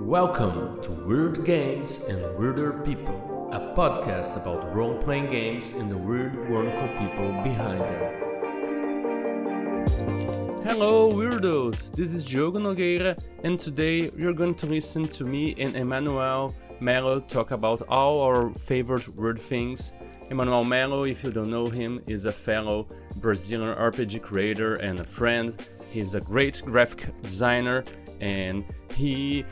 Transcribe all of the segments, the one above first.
Welcome to Weird Games and Weirder People, a podcast about role playing games and the weird, wonderful people behind them. Hello, weirdos! This is Diogo Nogueira, and today you're going to listen to me and Emanoel Melo talk about all our favorite weird things. Emanoel Melo, if you don't know him, is a fellow Brazilian RPG creator and a friend. He's a great graphic designer and he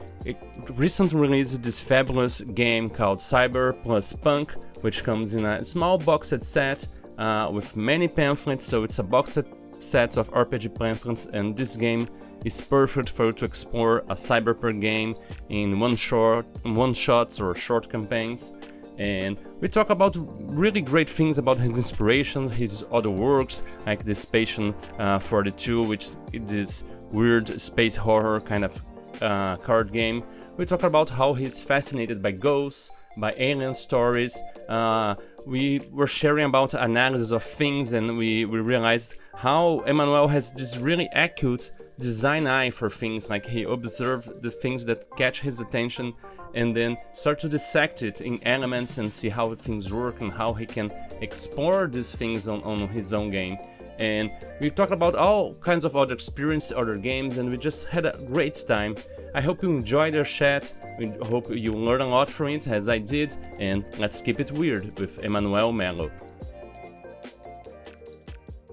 recently released this fabulous game called Cyber Plus Punk, which comes in a small boxed set uh, with many pamphlets. So it's a boxed set of RPG pamphlets, and this game is perfect for you to explore a cyberpunk game in one short, one shots or short campaigns. And we talk about really great things about his inspirations, his other works, like the Spacian uh, 42, which is this weird space horror kind of uh, card game. We talk about how he's fascinated by ghosts, by alien stories. Uh, we were sharing about analysis of things, and we, we realized how Emanoel has this really acute design eye for things. Like he observes the things that catch his attention, and then start to dissect it in elements and see how things work and how he can explore these things on, on his own game and we talked about all kinds of other experiences, other games, and we just had a great time. I hope you enjoyed our chat. We hope you learned a lot from it, as I did, and let's keep it weird with Emanoel Melo.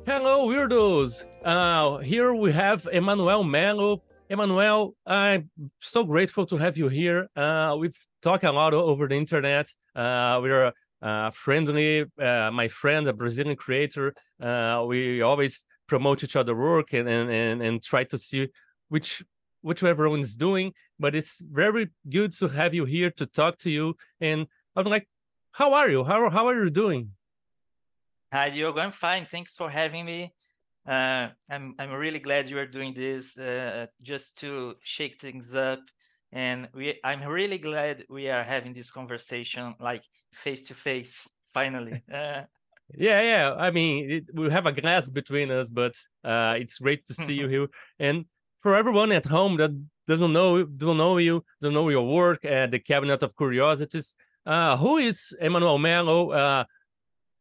Hello, weirdos! Uh, here we have Emanoel Melo. Emanoel, I'm so grateful to have you here. Uh, we've talked a lot over the internet. Uh, we're uh, friendly, uh, my friend, a Brazilian creator. Uh, we always promote each other work and, and, and, and try to see which which everyone is doing. But it's very good to have you here to talk to you. And I'm like, how are you? How how are you doing? Hi, Diogo. I'm fine. Thanks for having me. Uh, I'm I'm really glad you are doing this uh, just to shake things up, and we I'm really glad we are having this conversation like face to face finally. Uh, yeah, yeah. I mean, it, we have a glass between us, but uh, it's great to see you here. And for everyone at home that doesn't know don't know you, don't know your work at the Cabinet of Curiosities, uh, who is Emanoel Melo?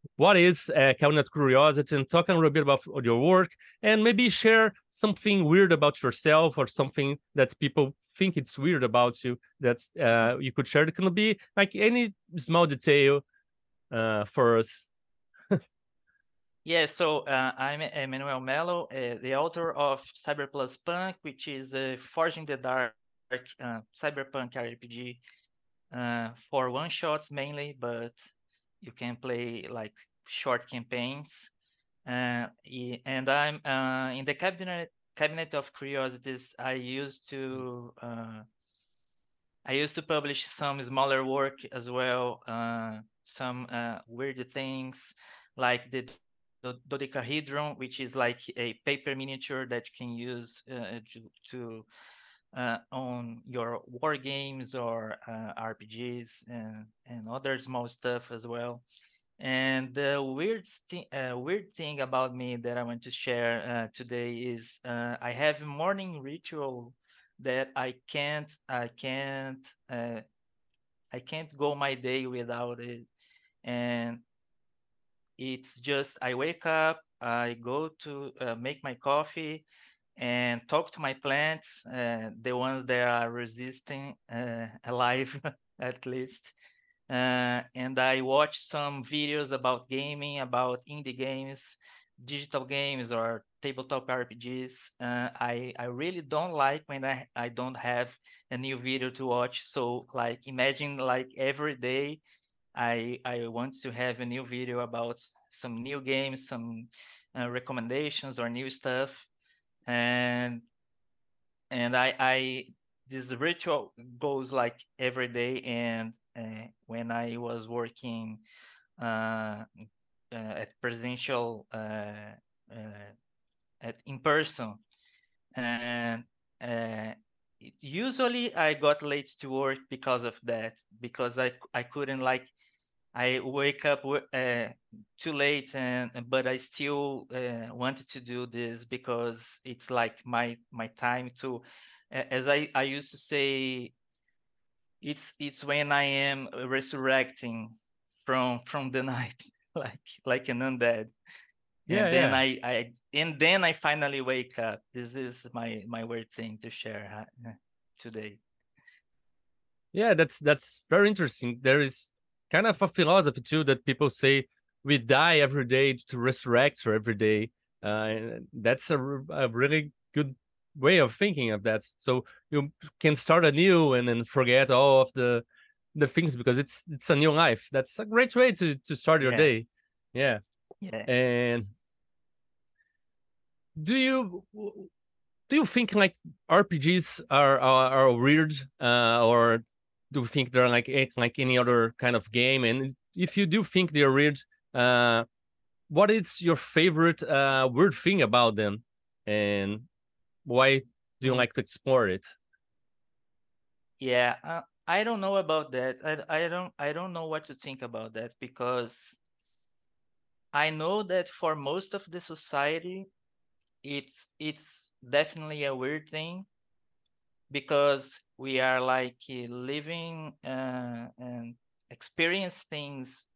Uh, what is uh, Cabinet Curiosity? And talk a little bit about your work, and maybe share something weird about yourself or something that people think it's weird about you that uh, you could share. It can be like any small detail uh, for us. yeah, so uh, I'm Emanoel Melo, uh, the author of Cyber Plus Punk, which is a Forged in the Dark uh, cyberpunk RPG uh, for one shots mainly, but you can play like short campaigns. and I'm in the cabinet cabinet of curiosities i used to uh, i used to publish some smaller work as well uh, some uh, weird things like the Dodecahedrax which is like a paper miniature that you can use uh, to, to uh, on your war games or uh, rpgs and, and other small stuff as well and the weird, uh, weird thing about me that I want to share uh, today is uh, I have a morning ritual that I can't, I can't, uh, I can't go my day without it. And it's just I wake up, I go to make my coffee, and talk to my plants, uh, the ones that are resisting, alive at least uh, and I watch some videos about gaming, about indie games, digital games, or tabletop RPGs. Uh, I I really don't like when I I don't have a new video to watch. So like imagine like every day, I I want to have a new video about some new games, some uh, recommendations or new stuff, and and I I this ritual goes like every day. And uh, when I was working uh, uh at presidential uh, uh, at in person, and it, usually I got late to work because of that because I I couldn't like I wake up uh, too late, and but I still uh, wanted to do this because it's like my my time to, as I I used to say it's it's when I am resurrecting from from the night, like like an undead. Yeah, and then yeah. I, I and then I finally wake up. This is my my weird thing to share uh, today. Yeah, that's that's very interesting. There is kind of a philosophy too that people say we die every day to resurrect or every day. Uh, that's a, a really good way of thinking of that. So you can start anew and then forget all of the the things because it's it's a new life. That's a great way to to start your Yeah. day. Yeah. Yeah. And do you do you think like RPGs are are, are weird, uh, or do think they're like eh, like any other kind of game? And if you do think they're weird, uh, what is your favorite uh, weird thing about them, and why do you like to explore it? Yeah, uh, I don't know about that. I, I don't I don't know what to think about that because I know that for most of the society, it's it's definitely a weird thing because we are like uh, living uh, and experience things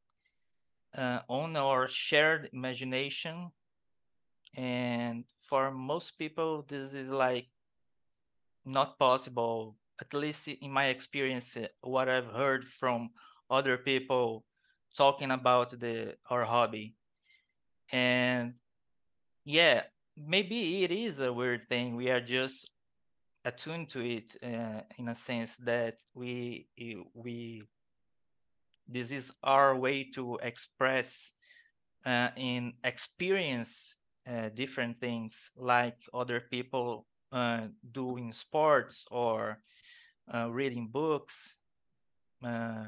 uh, on our shared imagination, and for most people, this is like not possible at least in my experience uh, what i've heard from other people talking about the our hobby. And yeah maybe it is a weird thing. We are just attuned to it uh, in a sense that we we this is our way to express uh, and experience uh, different things like other people uh, doing sports or uh, reading books. Uh,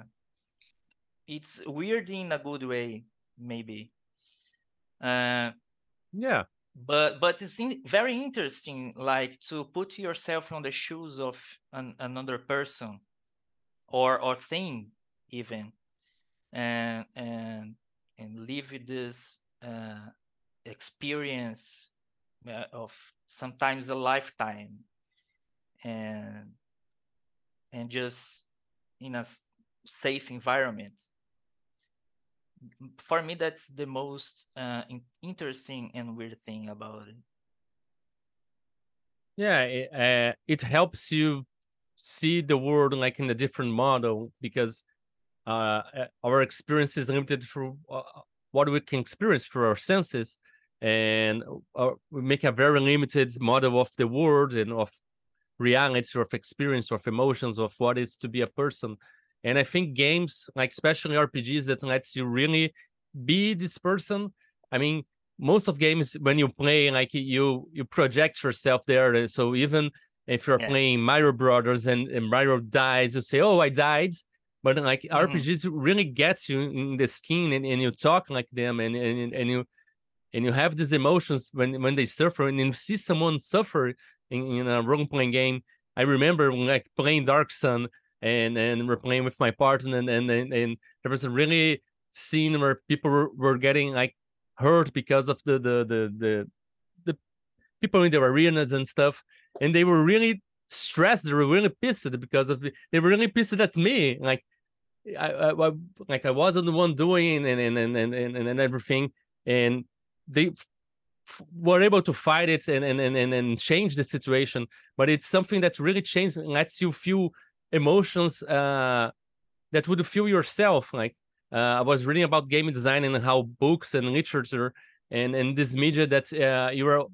it's weird in a good way, maybe. Uh, yeah, but but it's in, very interesting, like to put yourself on the shoes of an, another person or or thing, even, and and and live this uh, experience uh, of sometimes a lifetime. And and just in a safe environment for me that's the most uh, interesting and weird thing about it. Yeah, it, uh, it helps you see the world like in a different model because uh, our experience is limited through uh, what we can experience through our senses and uh, we make a very limited model of the world and of reality of experience of emotions of what is to be a person and i think games like especially rpgs that lets you really be this person i mean most of games when you play like you you project yourself there so even if you're Yeah. playing mario brothers and, and mario dies you say oh i died but like Mhm. rpgs really gets you in the skin and, and you talk like them and, and and you and you have these emotions when when they suffer and you see someone suffer in, in a role playing game. I remember when like playing Dark Sun and and we're playing with my partner and and and, and there was a really scene where people were, were getting like hurt because of the the the the, the people in the arenas and stuff, and they were really stressed. They were really pissed because of they were really pissed at me. Like I, I, I like I wasn't the one doing and and and and and, and everything, and they were able to fight it and, and and and change the situation but it's something that really changes and lets you feel emotions uh, that would feel yourself like uh, i was reading about game design and how books and literature and and this media that uh, you're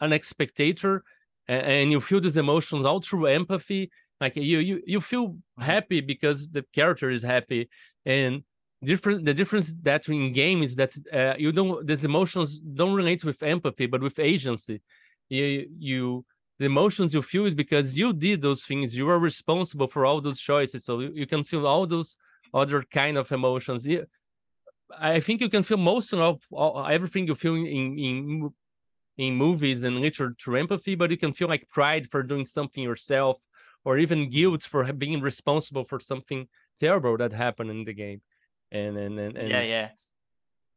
an spectator and, and, you feel these emotions all through empathy like you you you feel mm-hmm. happy because the character is happy and different the difference that in game is that uh, you don't these emotions don't relate with empathy but with agency you you the emotions you feel is because you did those things. You are responsible for all those choices. So you, can feel all those other kind of emotions. I think you can feel most of all, everything you feel in in in movies and literature through empathy but you can feel like pride for doing something yourself or even guilt for being responsible for something terrible that happened in the game. And and and, and yeah yeah.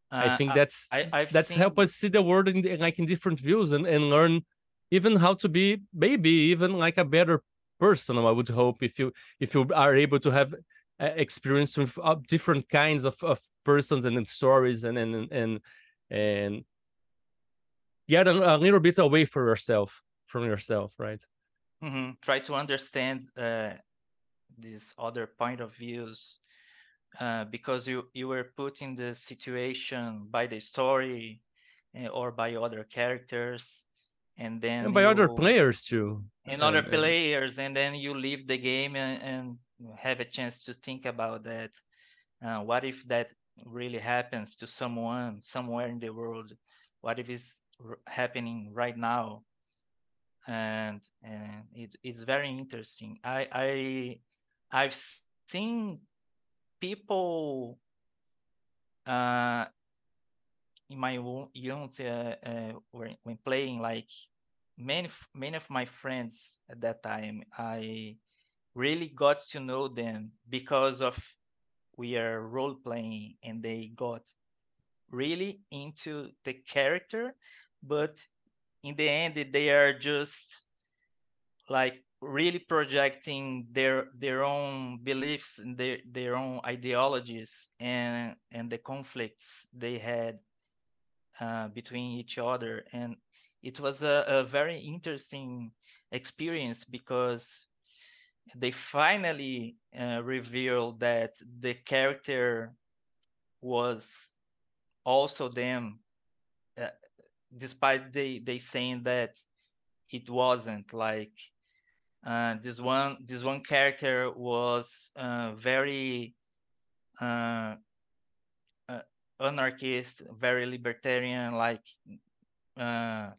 Uh, i think that's I, I've that's seen... help us see the world in like in different views and, and learn even how to be maybe even like a better person I would hope if you if you are able to have uh, experience with uh, different kinds of, of persons and, stories and and and and get a, a, little bit away from yourself from yourself, right? Mm-hmm. Try to understand uh, these other point of views uh, because you you were put in the situation by the story uh, or by other characters and then and by you, other players too. And, other players and then you leave the game and, and have a chance to think about that. Uh, what if that really happens to someone somewhere in the world? What if it's happening right now? And and it, it's very interesting. I i i've seen people uh in my youth uh, uh, when, when playing like many many of my friends at that time i really got to know them because of we are role playing and they got really into the character but in the end they are just like really projecting their their own beliefs and their their own ideologies and and the conflicts they had uh, between each other. And it was a, a very interesting experience because they finally uh, revealed that the character was also them uh, despite they they saying that it wasn't. Like uh, this one this one character was uh, very uh, anarchist very libertarian like uh,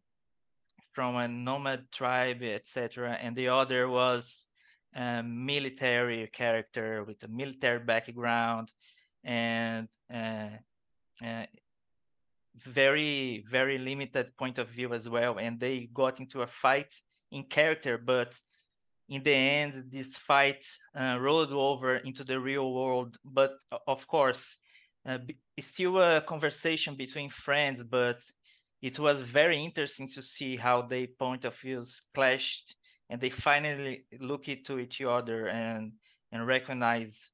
from a nomad tribe etc and the other was a military character with a military background and uh, very very limited point of view as well. And they got into a fight in character but in the end this fight uh, rolled over into the real world. But of course uh, still a conversation between friends but it was very interesting to see how their point of views clashed and they finally look into each other and and recognize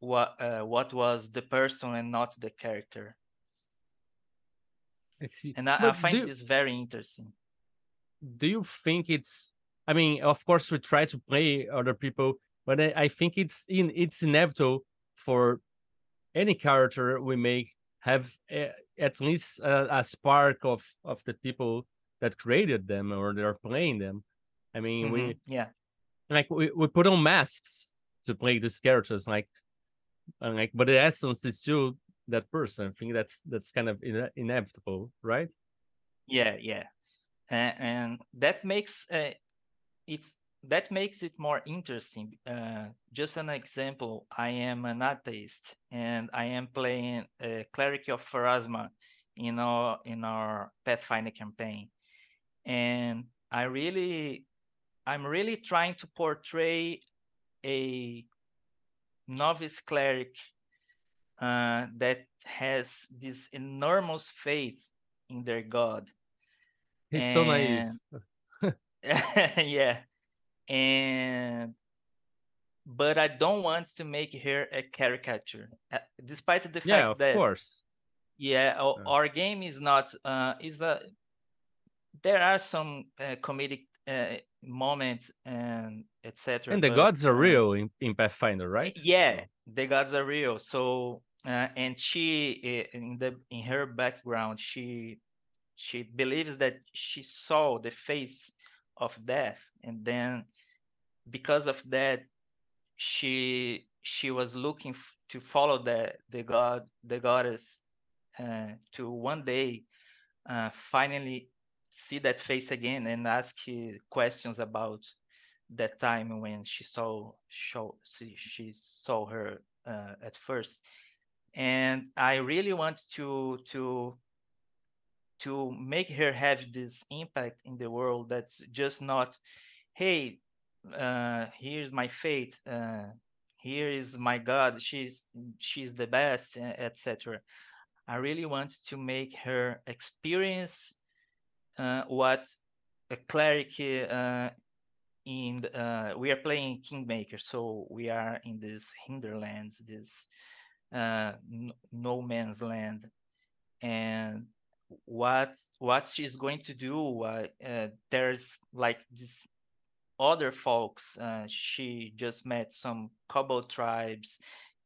what uh, what was the person and not the character I see. And I, I find you, this very interesting. Do you think it's? I mean, of course, we try to play other people, but I, I think it's in it's inevitable for any character we make have a, at least a, a, spark of of the people that created them or they're playing them. I mean, mm-hmm. we yeah, like we, we put on masks to play these characters, like like, but the essence is still that person. I think that's that's kind of ine- inevitable, right? Yeah, yeah, and, and that makes uh, it's that makes it more interesting. Uh, just an example: I am an atheist, and I am playing a cleric of Pharasma in our in our Pathfinder campaign, and I really, I'm really trying to portray a novice cleric uh, that has this enormous faith in their God. He's and, so naive. yeah. And but I don't want to make her a caricature, uh, despite the fact that yeah, of that course. Yeah, our, yeah. our game is not uh is a there are some uh, comedic uh, moments and etc. And the but, gods are real in, in Pathfinder, right? Yeah, the gods are real. So uh, and she eh, in the in her background she she believes that she saw the face of death and then because of that she she was looking f- to follow the the god the goddess uh, to one day uh, finally see that face again and ask questions about that time when she saw show she, she saw her uh, at first. And i really want to to to make her have this impact in the world that's just not hey uh here's my fate uh here is my god she's she's the best etc i really want to make her experience uh, what a cleric uh, in uh, we are playing Kingmaker, so we are in this hinterlands, this uh, no man's land, and what what she's going to do? Uh, uh, there's like this other folks. Uh, she just met some kobold tribes,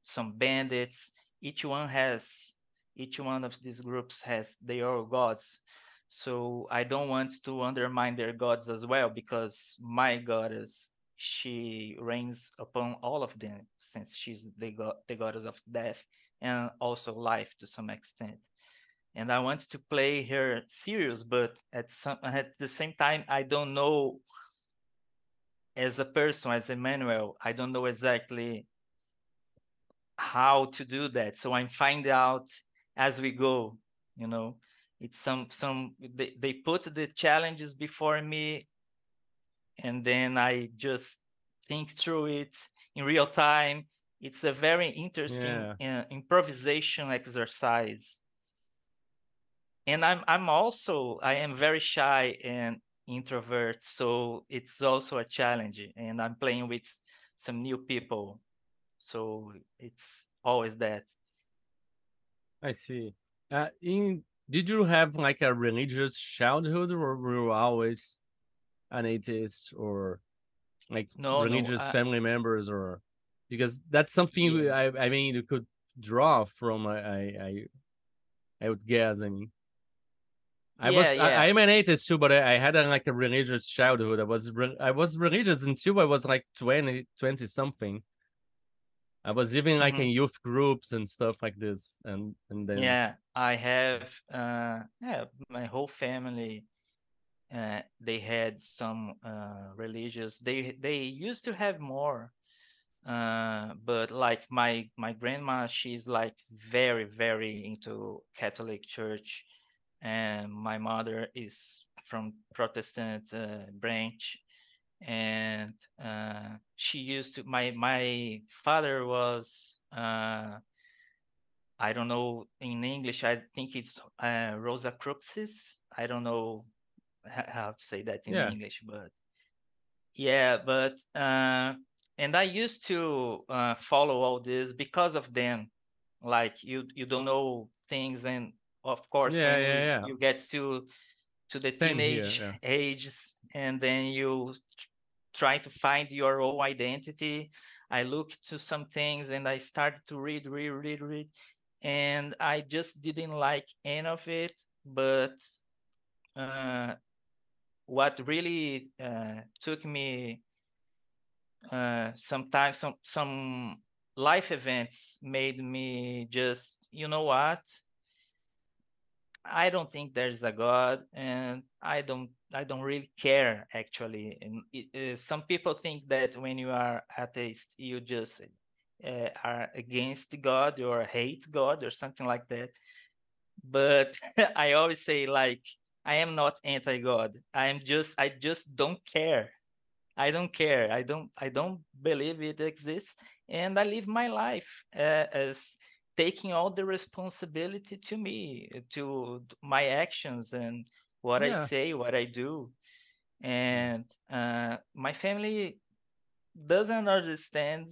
some bandits. Each one has each one of these groups has their gods so I don't want to undermine their gods as well, because my goddess, she reigns upon all of them, since she's the, god, the goddess of death and also life to some extent. And I want to play her serious, but at some at the same time, I don't know as a person, as Emanoel, I don't know exactly how to do that. So I'm finding out as we go, you know it's some some they, they put the challenges before me and then i just think through it in real time it's a very interesting yeah. uh, improvisation exercise and i'm i'm also i am very shy and introvert so it's also a challenge and i'm playing with some new people so it's always that i see uh, in did you have like a religious childhood or were you always an atheist or like no, religious no, I... family members or because that's something yeah. I, I mean you could draw from I I I would guess I mean I yeah, was yeah. I, am an atheist too, but I, I had a, like a religious childhood. I was re- I was religious until I was like 20, 20 something. I was even like mm-hmm. in youth groups and stuff like this, and and then yeah, I have uh yeah my whole family. Uh, they had some uh, religious. They they used to have more, uh, but like my my grandma, she's like very very into Catholic Church, and my mother is from Protestant uh, branch. And uh, she used to my my father was uh, I don't know in English I think it's uh, Rosicrucis I don't know how to say that in yeah. English but yeah but uh, and I used to uh, follow all this because of them. Like you you don't know things and of course yeah, yeah, you, yeah. you get to to the Same teenage here, yeah. ages and then you try to find your own identity. I looked to some things and I started to read, read, read, read, and I just didn't like any of it. But uh, what really uh, took me uh, sometimes some some life events made me just you know what I don't think there's a God, and I don't I don't really care actually. And it, uh, some people think that when you are atheist, you just uh, are against God or hate God or something like that. But I always say like I am not anti-God. I am just I just don't care. I don't care. I don't I don't believe it exists, and I live my life uh, as taking all the responsibility to me to my actions and what yeah. i say what i do. And uh, my family doesn't understand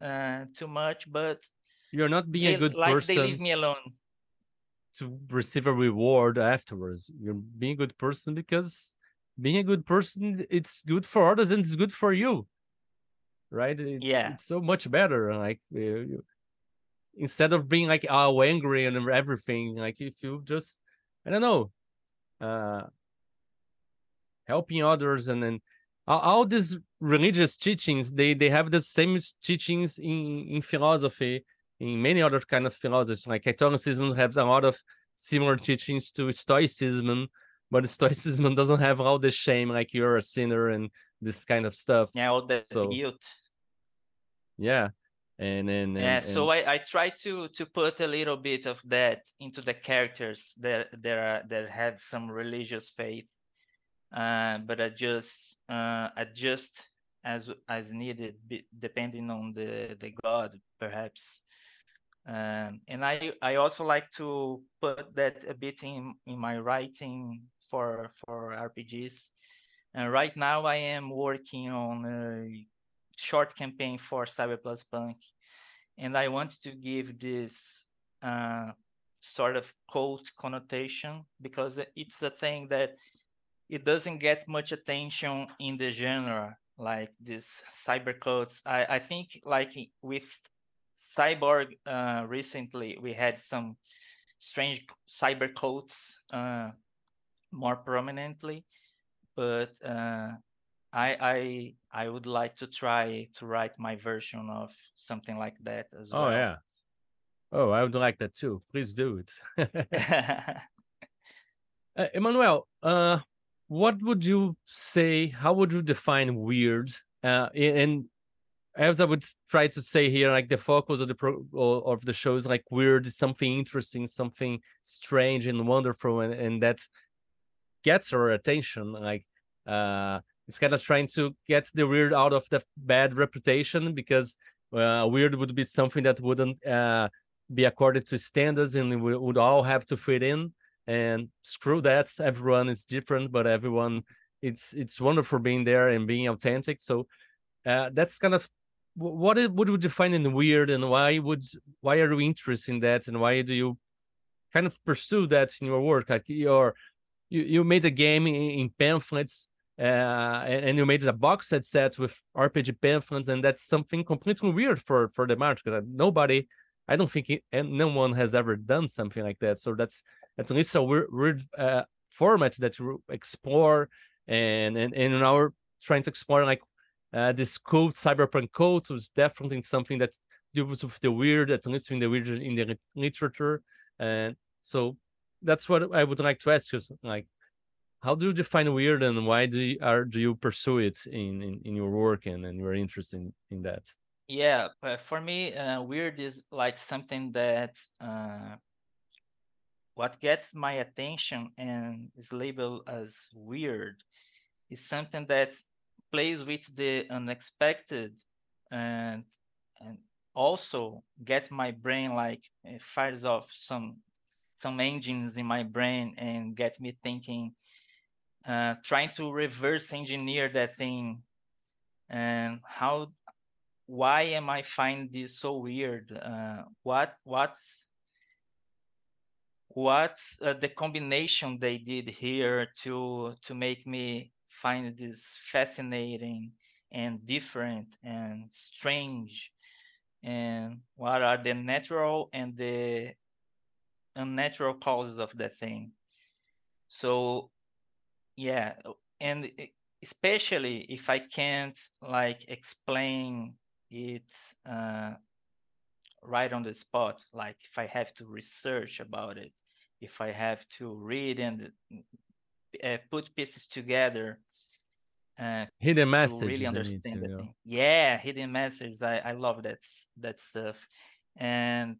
uh, too much but you're not being they, a good like person they leave me alone. to receive a reward afterwards. You're being a good person because being a good person it's good for others and it's good for you right? It's, yeah. it's so much better like you, instead of being like all angry and everything like if you just i don't know uh helping others and then all, all these religious teachings they they have the same teachings in in philosophy in many other kind of philosophies. Like catholicism has a lot of similar teachings to stoicism but stoicism doesn't have all the shame like you're a sinner and this kind of stuff. Yeah all the so, guilt. Yeah and then yeah and, so I, I try to to put a little bit of that into the characters that that are that have some religious faith uh, but adjust uh, adjust as as needed depending on the the god perhaps. Um, and i i also like to put that a bit in in my writing for for rpgs And right now I am working on a short campaign for Cyber Plus Punk, and I want to give this uh, sort of cult connotation because it's a thing that it doesn't get much attention in the genre like this cyber codes i i think like with cyborg uh, recently we had some strange cyber codes uh, more prominently but uh, I, I I would like to try to write my version of something like that as oh, well. Oh yeah. Oh, I would like that too. Please do it. uh, Emanoel, uh, what would you say? How would you define weird? Uh, and as I would try to say here, like the focus of the pro of the show is like weird, something interesting, something strange and wonderful, and, and that gets our attention. Like uh, it's kind of trying to get the weird out of the bad reputation because uh, weird would be something that wouldn't uh, be according to standards and we would all have to fit in. And screw that everyone is different but everyone it's it's wonderful being there and being authentic. So uh, that's kind of what would you define in weird and why would why are you interested in that and why do you kind of pursue that in your work? Like your you, you made a game in, in pamphlets uh, and, and, you made a box set set with rpg pamphlets and that's something completely weird for for the market because nobody i don't think and no one has ever done something like that. So that's at least a weird, weird uh, format that you explore and and and now we're trying to explore like uh, this code cyberpunk code was definitely something that deals with the weird at least in the weird in the literature. And so that's what i would like to ask you like how do you define weird and why do you are do you pursue it in in, in your work and, and you're interested in, in that? Yeah for me uh, weird is like something that uh, what gets my attention and is labeled as weird is something that plays with the unexpected and and also get my brain like fires off some some engines in my brain and get me thinking uh, trying to reverse engineer that thing. And how why am i find this so weird? Uh, what what's what's uh, the combination they did here to to make me find this fascinating and different and strange? And what are the natural and the unnatural causes of that thing? So yeah and especially if i can't like explain it uh, right on the spot like if i have to research about it if I have to read and uh, put pieces together. Uh, hidden message. To really understand the thing. Yeah, hidden message. I, I love that that stuff, and,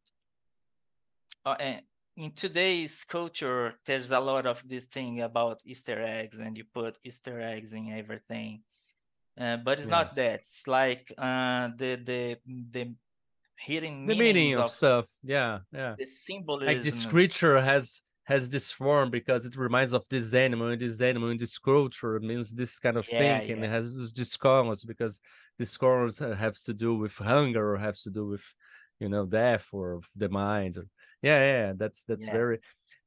uh, and in today's culture, there's a lot of this thing about Easter eggs, and you put Easter eggs in everything. Uh, but it's yeah. not that. It's like uh, the the the hidden the meaning of, of, stuff. Yeah, yeah. The symbolism. Like this creature has has this form because it reminds of this animal, and this animal in this culture means this kind of yeah, thing, yeah. and it has this colors because this colors has to do with hunger or has to do with you know death or the mind. Or, yeah, yeah, that's that's yeah. very.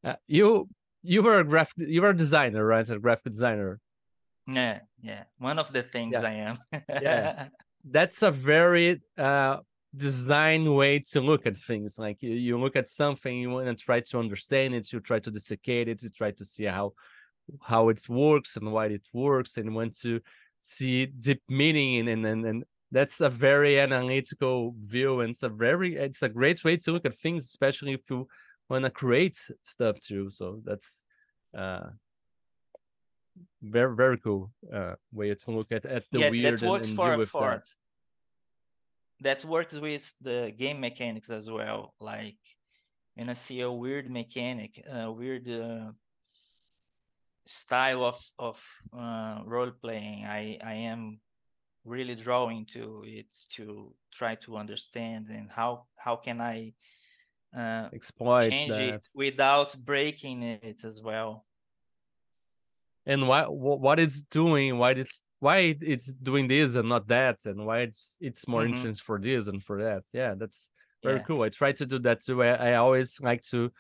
Uh, you you were a graphic you were a designer, right? A graphic designer. Yeah, yeah. One of the things I am. yeah, that's a very uh design way to look at things like you, you look at something you want to try to understand it you try to dissecate it you try to see how how it works and why it works and want to see deep meaning and and and that's a very analytical view and it's a very it's a great way to look at things especially if you want to create stuff too so that's uh very very cool uh way to look at at the yeah, weird that works and, and for, with for that that works with the game mechanics as well. Like when I see a weird mechanic, a weird uh, style of of uh, role playing, I I am really drawing to it to try to understand and how how can I uh, exploit change that. it without breaking it as well. and why wh- what it's doing why it's why it's doing this and not that and why it's it's more Mhm. interesting for this and for that yeah that's very Yeah. cool i try to do that too i, I always like to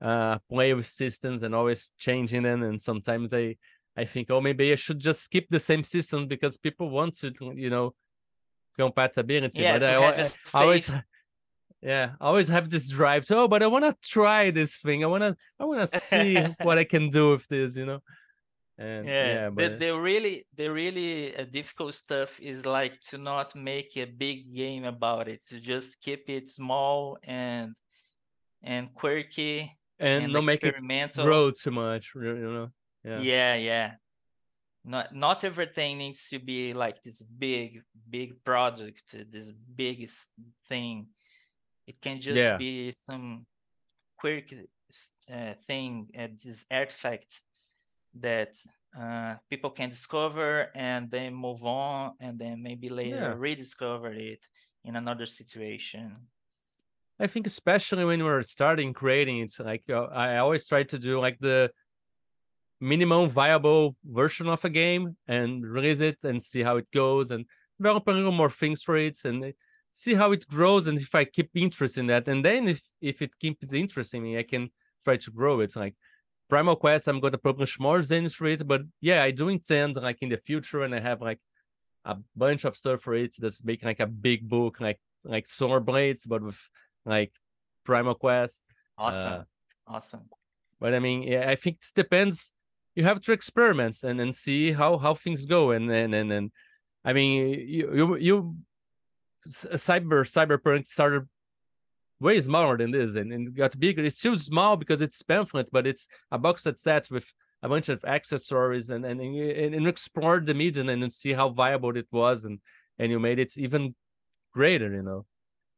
uh play with systems and always changing them and sometimes i i think oh maybe i should just skip the same system because people want to you know compatibility. Yeah, but I, a I always yeah I always have this drive So, oh but i want to try this thing. I want to i want to see what i can do with this you know? And yeah, yeah, but the really the really uh, difficult stuff is like to not make a big game about it to just keep it small and and quirky and, and, not make it grow too much you know yeah yeah yeah not not everything needs to be like this big big project this big thing it can just Yeah. be some quirky uh, thing uh, this artifact that uh, people can discover and then move on and then maybe later Yeah. rediscover it in another situation I think especially when we're starting creating, it's like uh, I always try to do like the minimum viable version of a game and release it and see how it goes and develop a little more things for it and uh, see how it grows and if I keep interest in that. And then if if it keeps interesting me, I can try to grow it. Like Primal Quest, I'm gonna publish more zines for it, but yeah, I do intend like in the future when I have like a bunch of stuff for it that's making like a big book like like Solar Blades, but with like Primal Quest. awesome Uh, awesome But I mean, yeah, I think it depends. You have to experiment and, and see how how things go. And and and, and I mean, you you you cyber cyberpunk started way smaller than this and, and got bigger. It's still small because it's pamphlet, but it's a box set set with a bunch of accessories and and and, and, and explore the medium and see how viable it was and and you made it even greater, you know.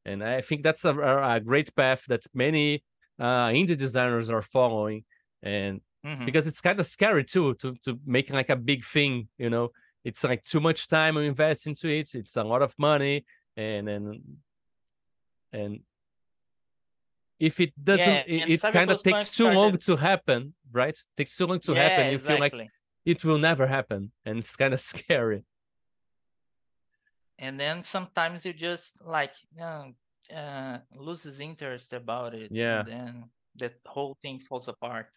And I think that's a, a, a great path that many uh, indie designers are following. And Mhm. because it's kind of scary too to to make like a big thing, you know. It's like too much time you invest into it. It's a lot of money, and and and if it doesn't, Yeah, it, it kind of takes too long to happen, right? takes too long to yeah, happen. You feel like it will never happen, and it's kind of scary. and then sometimes you just like uh, uh, loses interest about it Yeah. and then the whole thing falls apart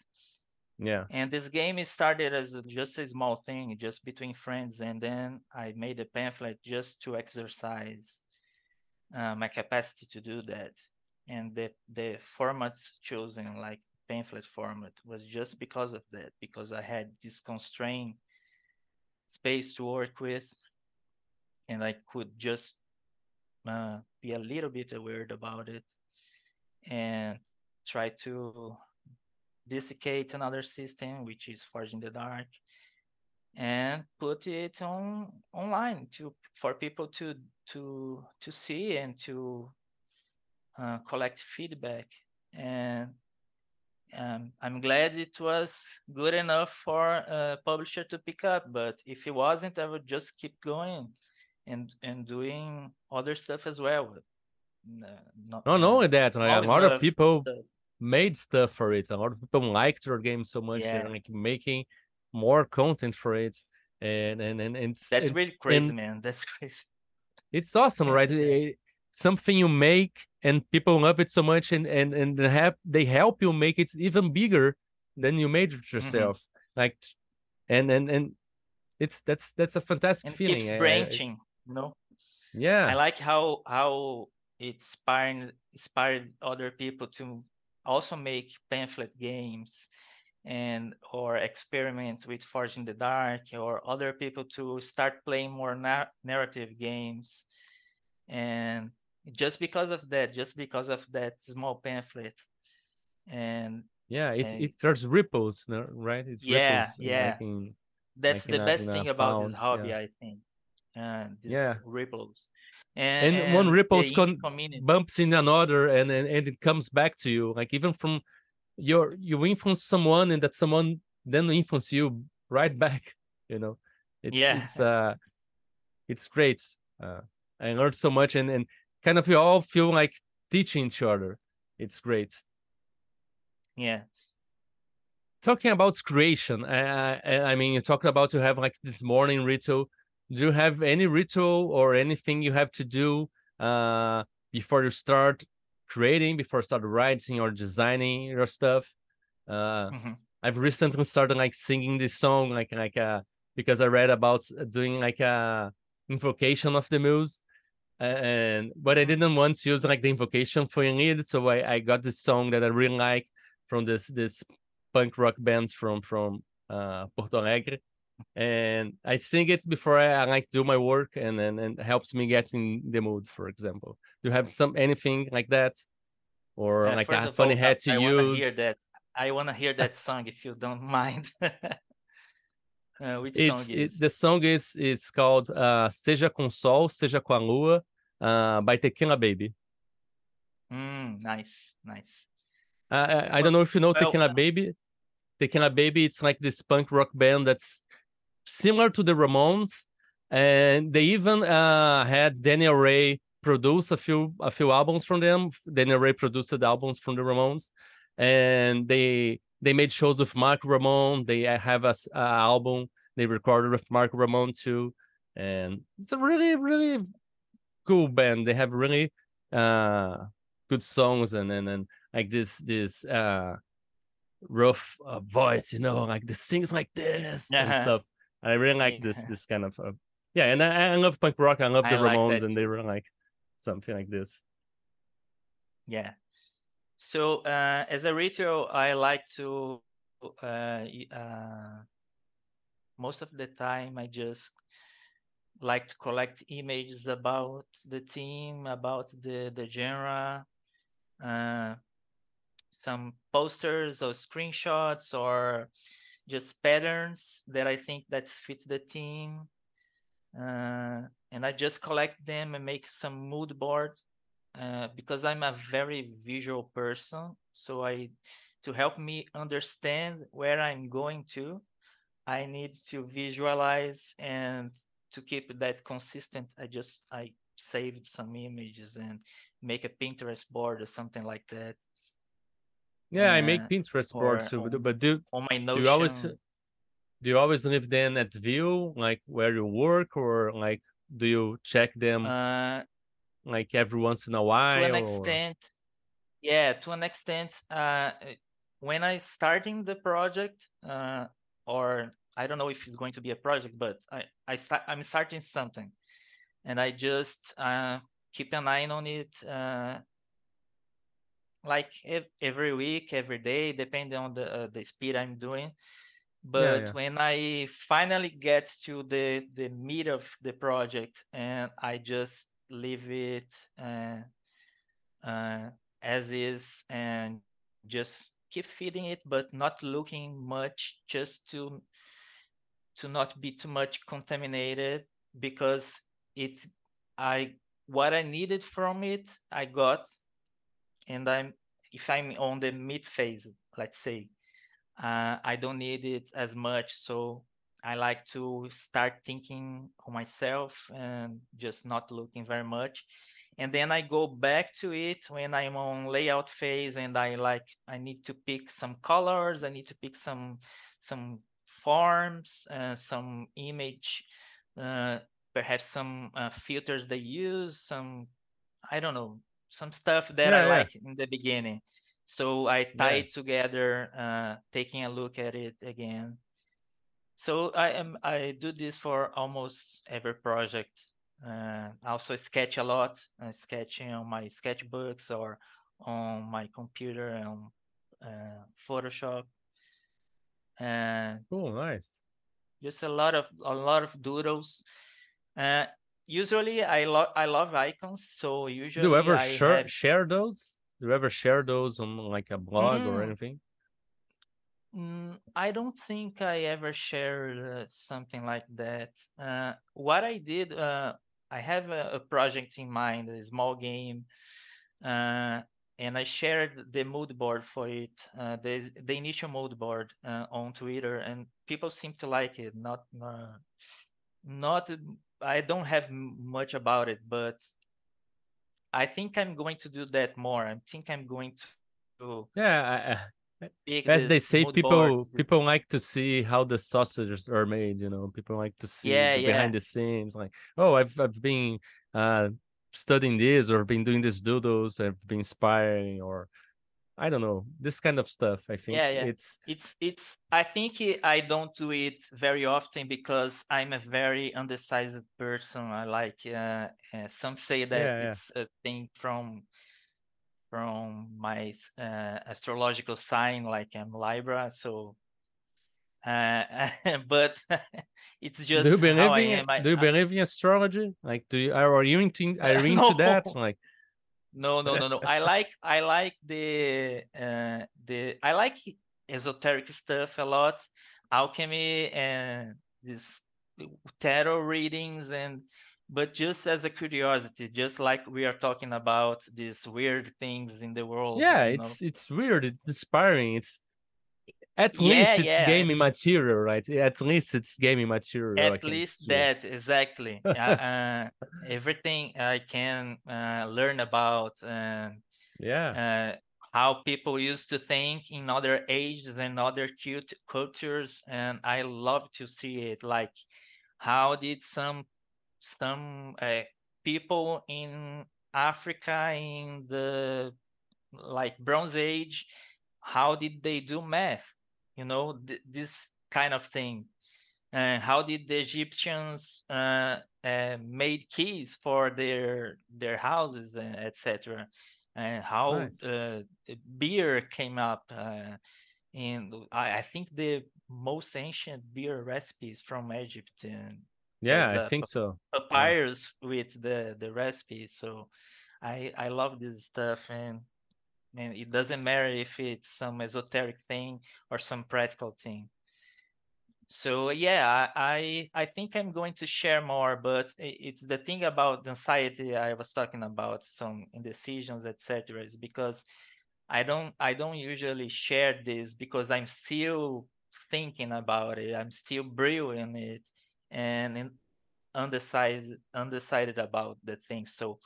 Yeah, and this game started as just a small thing just between friends and then i made a pamphlet just to exercise uh, my capacity to do that. And the the formats chosen like pamphlet format was just because of that because i had this constrained space to work with and I could just uh, be a little bit aware about it and try to desiccate another system, which is Forged in the Dark, and put it on online to for people to to to see and to uh, collect feedback. And um, I'm glad it was good enough for a publisher to pick up. But if it wasn't, I would just keep going and and doing other stuff as well. Uh, not, not only that, like, a lot of people stuff. Made stuff for it. A lot of people liked your game so much, Yeah. they're like making more content for it, and and and, and That's and really crazy, man. That's crazy. it's awesome, right? Eh, Something you make and people love it so much, and and and they have they help you make it even bigger than you made Mm-hmm. it yourself. Like, and and and it's that's that's a fantastic And feeling. keeps I- I- branching, you know. yeah, I like how how it inspired inspired other people to also make pamphlet games and or experiment with Forged in the Dark or other people to start playing more na- narrative games and just because of that just because of that small pamphlet and yeah. It's and- it there's ripples, right? It's Yeah, ripples, yeah. in- that's in the best thing about this hobby yeah. i think and these Yeah. ripples and, and, one and ripples con- bumps in another and, and and it comes back to you like even from your you influence someone and that someone then influence you right back you know it's Yeah. it's uh it's great uh i learned so much and and kind of we all feel like teaching each other it's great yeah talking about creation, uh, I mean, you talked about to have like this morning ritual. Do you have any ritual or anything you have to do uh, before you start creating, before you start writing or designing your stuff? Uh, mm-hmm. I've recently started like singing this song, like like uh, because I read about doing like a invocation of the muse, and but I didn't want to use like the invocation for lead, so I, I got this song that I really like from this this punk rock band from from uh, Porto Alegre, and I sing it before I, I like do my work, and then and helps me get in the mood. For example, do you have some anything like that, or uh, like a funny all, hat to I use? Hear that. I want to hear that song if you don't mind. uh, which it's, song is? It, the song is it's called uh, "Seja com Sol, Seja com a Lua" uh, by Tequila Baby. Mm, nice, nice. Uh, I, I don't know if you know well, Tequila Baby. Tequila Baby, it's like this punk rock band that's similar to the Ramones, and they even uh, had Daniel Rey produce a few a few albums from them. Daniel Rey produced the albums from the Ramones, and they they made shows with Mark Ramone. They have a, a album they recorded with Mark Ramone too, and it's a really really cool band. They have really uh, good songs and and, and like this this uh, rough uh, voice, you know, like this things like this yeah. and stuff. I really like this this kind of uh, yeah, and I, I love punk rock. I love the I Ramones, and they were like something like this. Yeah. So uh, as a ritual, I like to uh, uh, most of the time I just like to collect images about the team, about the the genre, uh, some posters or screenshots or just patterns that I think that fit the team. Uh, and I just collect them and make some mood board uh, because I'm a very visual person. So I, to help me understand where I'm going to, I need to visualize and to keep that consistent, I just I saved some images and make a Pinterest board or something like that. Yeah, I make Pinterest boards too, on, but do on my Notion, do you always do you always live then at view, like where you work, or like do you check them uh, like every once in a while? To an or... extent, yeah, to an extent. Uh, when I starting the project, uh, or I don't know if it's going to be a project, but I, I start, I'm starting something, and I just uh, keep an eye on it, uh, like ev- every week, every day, depending on the uh, the speed I'm doing. But yeah, yeah. when I finally get to the the meat of the project, and I just leave it uh, uh, as is, and just keep feeding it, but not looking much, just to to not be too much contaminated because it I what I needed from it I got and I'm if I'm on the mid phase let's say uh, I don't need it as much. So I like to start thinking on myself and just not looking very much. And then I go back to it when I'm on layout phase and I like I need to pick some colors I need to pick some some forms, uh, some image, uh, perhaps some uh, filters they use, some I don't know, some stuff that yeah, I yeah. like in the beginning. So I tie yeah. it together, uh, taking a look at it again. So I am I do this for almost every project. Uh, also sketch a lot, uh, sketching on my sketchbooks or on my computer and uh, Photoshop and oh nice just a lot of a lot of doodles uh usually i love i love icons so usually do you ever I share share those do you ever share those on like a blog mm. or anything mm, i don't think i ever shared uh, something like that uh what i did uh i have a, a project in mind a small game uh and I shared the mood board for it, uh, the the initial mood board uh, on Twitter, and people seem to like it. Not not I don't have much about it, but I think I'm going to do that more. I think I'm going to. Yeah, as they say, people people like to see how the sausages are made. You know, people like to see yeah, the yeah. behind the scenes. Like, oh, I've I've been uh, studying this or been doing these doodles. I've been inspiring or I don't know this kind of stuff. I think yeah, yeah. it's it's it's. I think I don't do it very often because I'm a very undecided person. I like uh, uh, some say that Yeah, it's a thing from from my uh, astrological sign, like I'm Libra. So, uh, but it's just do you believe in. I, do you believe in astrology? Like, do you are you into are you No. into that? Like, No, no, no, no. I like I like the uh the I like esoteric stuff a lot, alchemy and this tarot readings and but just as a curiosity, just like we are talking about these weird things in the world. yeah, you know? it's it's weird. It's inspiring. It's at Yeah, least it's yeah, gaming material, right? At least it's gaming material. At least see. that exactly uh, uh, everything i can uh, learn about uh, Yeah. uh, how people used to think in other ages and other cute cultures and i love to see it like how did some some uh, people in africa in the like bronze age how did they do math you know th- this kind of thing and how did the Egyptians uh, uh, made keys for their their houses, uh, etc. And how Nice. uh, beer came up. Uh, in I, I think the most ancient beer recipes from Egypt. And Yeah, i think so. papyrus with the the recipes. So I I love this stuff and. And it doesn't matter if it's some esoteric thing or some practical thing. So yeah, I I think I'm going to share more, but it's the thing about the anxiety I was talking about, some indecisions, etc. Is because I don't I don't usually share this because I'm still thinking about it. I'm still brewing it and undecided undecided about the thing. So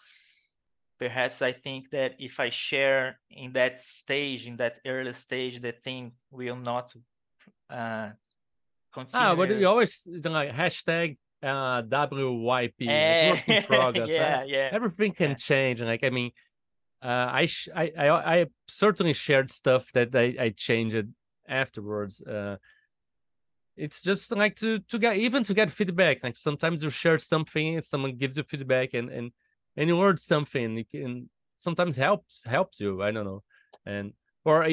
perhaps I think that if I share in that stage, in that early stage, the thing will not uh, continue. Ah, but you always like hashtag uh WYP, like work in Eh, progress. yeah, yeah. everything can yeah. change. Like I mean, uh, I, sh- I I I certainly shared stuff that I I changed afterwards. Uh, it's just like to to get even to get feedback. Like sometimes you share something, and someone gives you feedback, and and and you learn something. It can sometimes helps helps you. I don't know, and or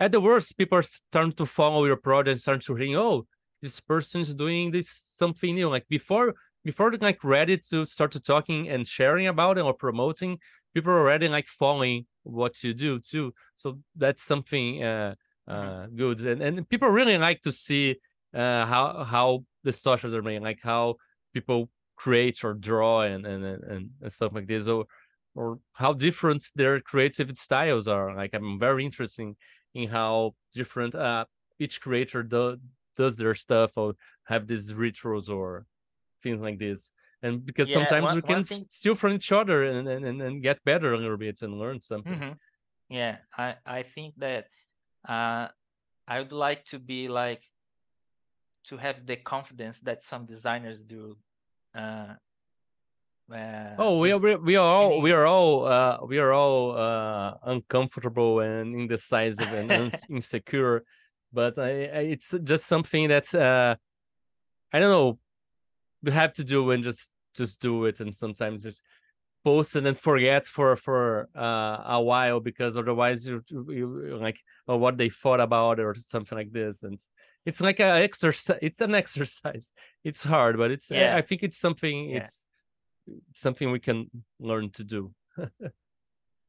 at the worst, people start to follow your project, start to think, oh, this person is doing this something new. Like before before they're like ready to start to talking and sharing about it or promoting, people are already like following what you do too. So that's something uh, uh good, and and people really like to see uh how how the socials are made, like how people create or draw and and and, and stuff like this, or or how different their creative styles are. Like I'm very interested in how different uh each creator do, does their stuff or have these rituals or things like this and because Yeah, sometimes one- we can thing- steal from each other and, and and get better a little bit and learn something Mhm. Yeah, I I think that uh I would like to be like to have the confidence that some designers do. Uh, uh, oh we are we, are all we are all uh we are all uh uncomfortable and indecisive and insecure but I, I it's just something that uh i don't know. We have to do and just just do it and sometimes just post it and forget for for uh, a while because otherwise you, you you- like or what they thought about or something like this and it's, like a exercise it's an exercise it's hard but it's I- Yeah. I, think it's something Yeah. it's something we can learn to do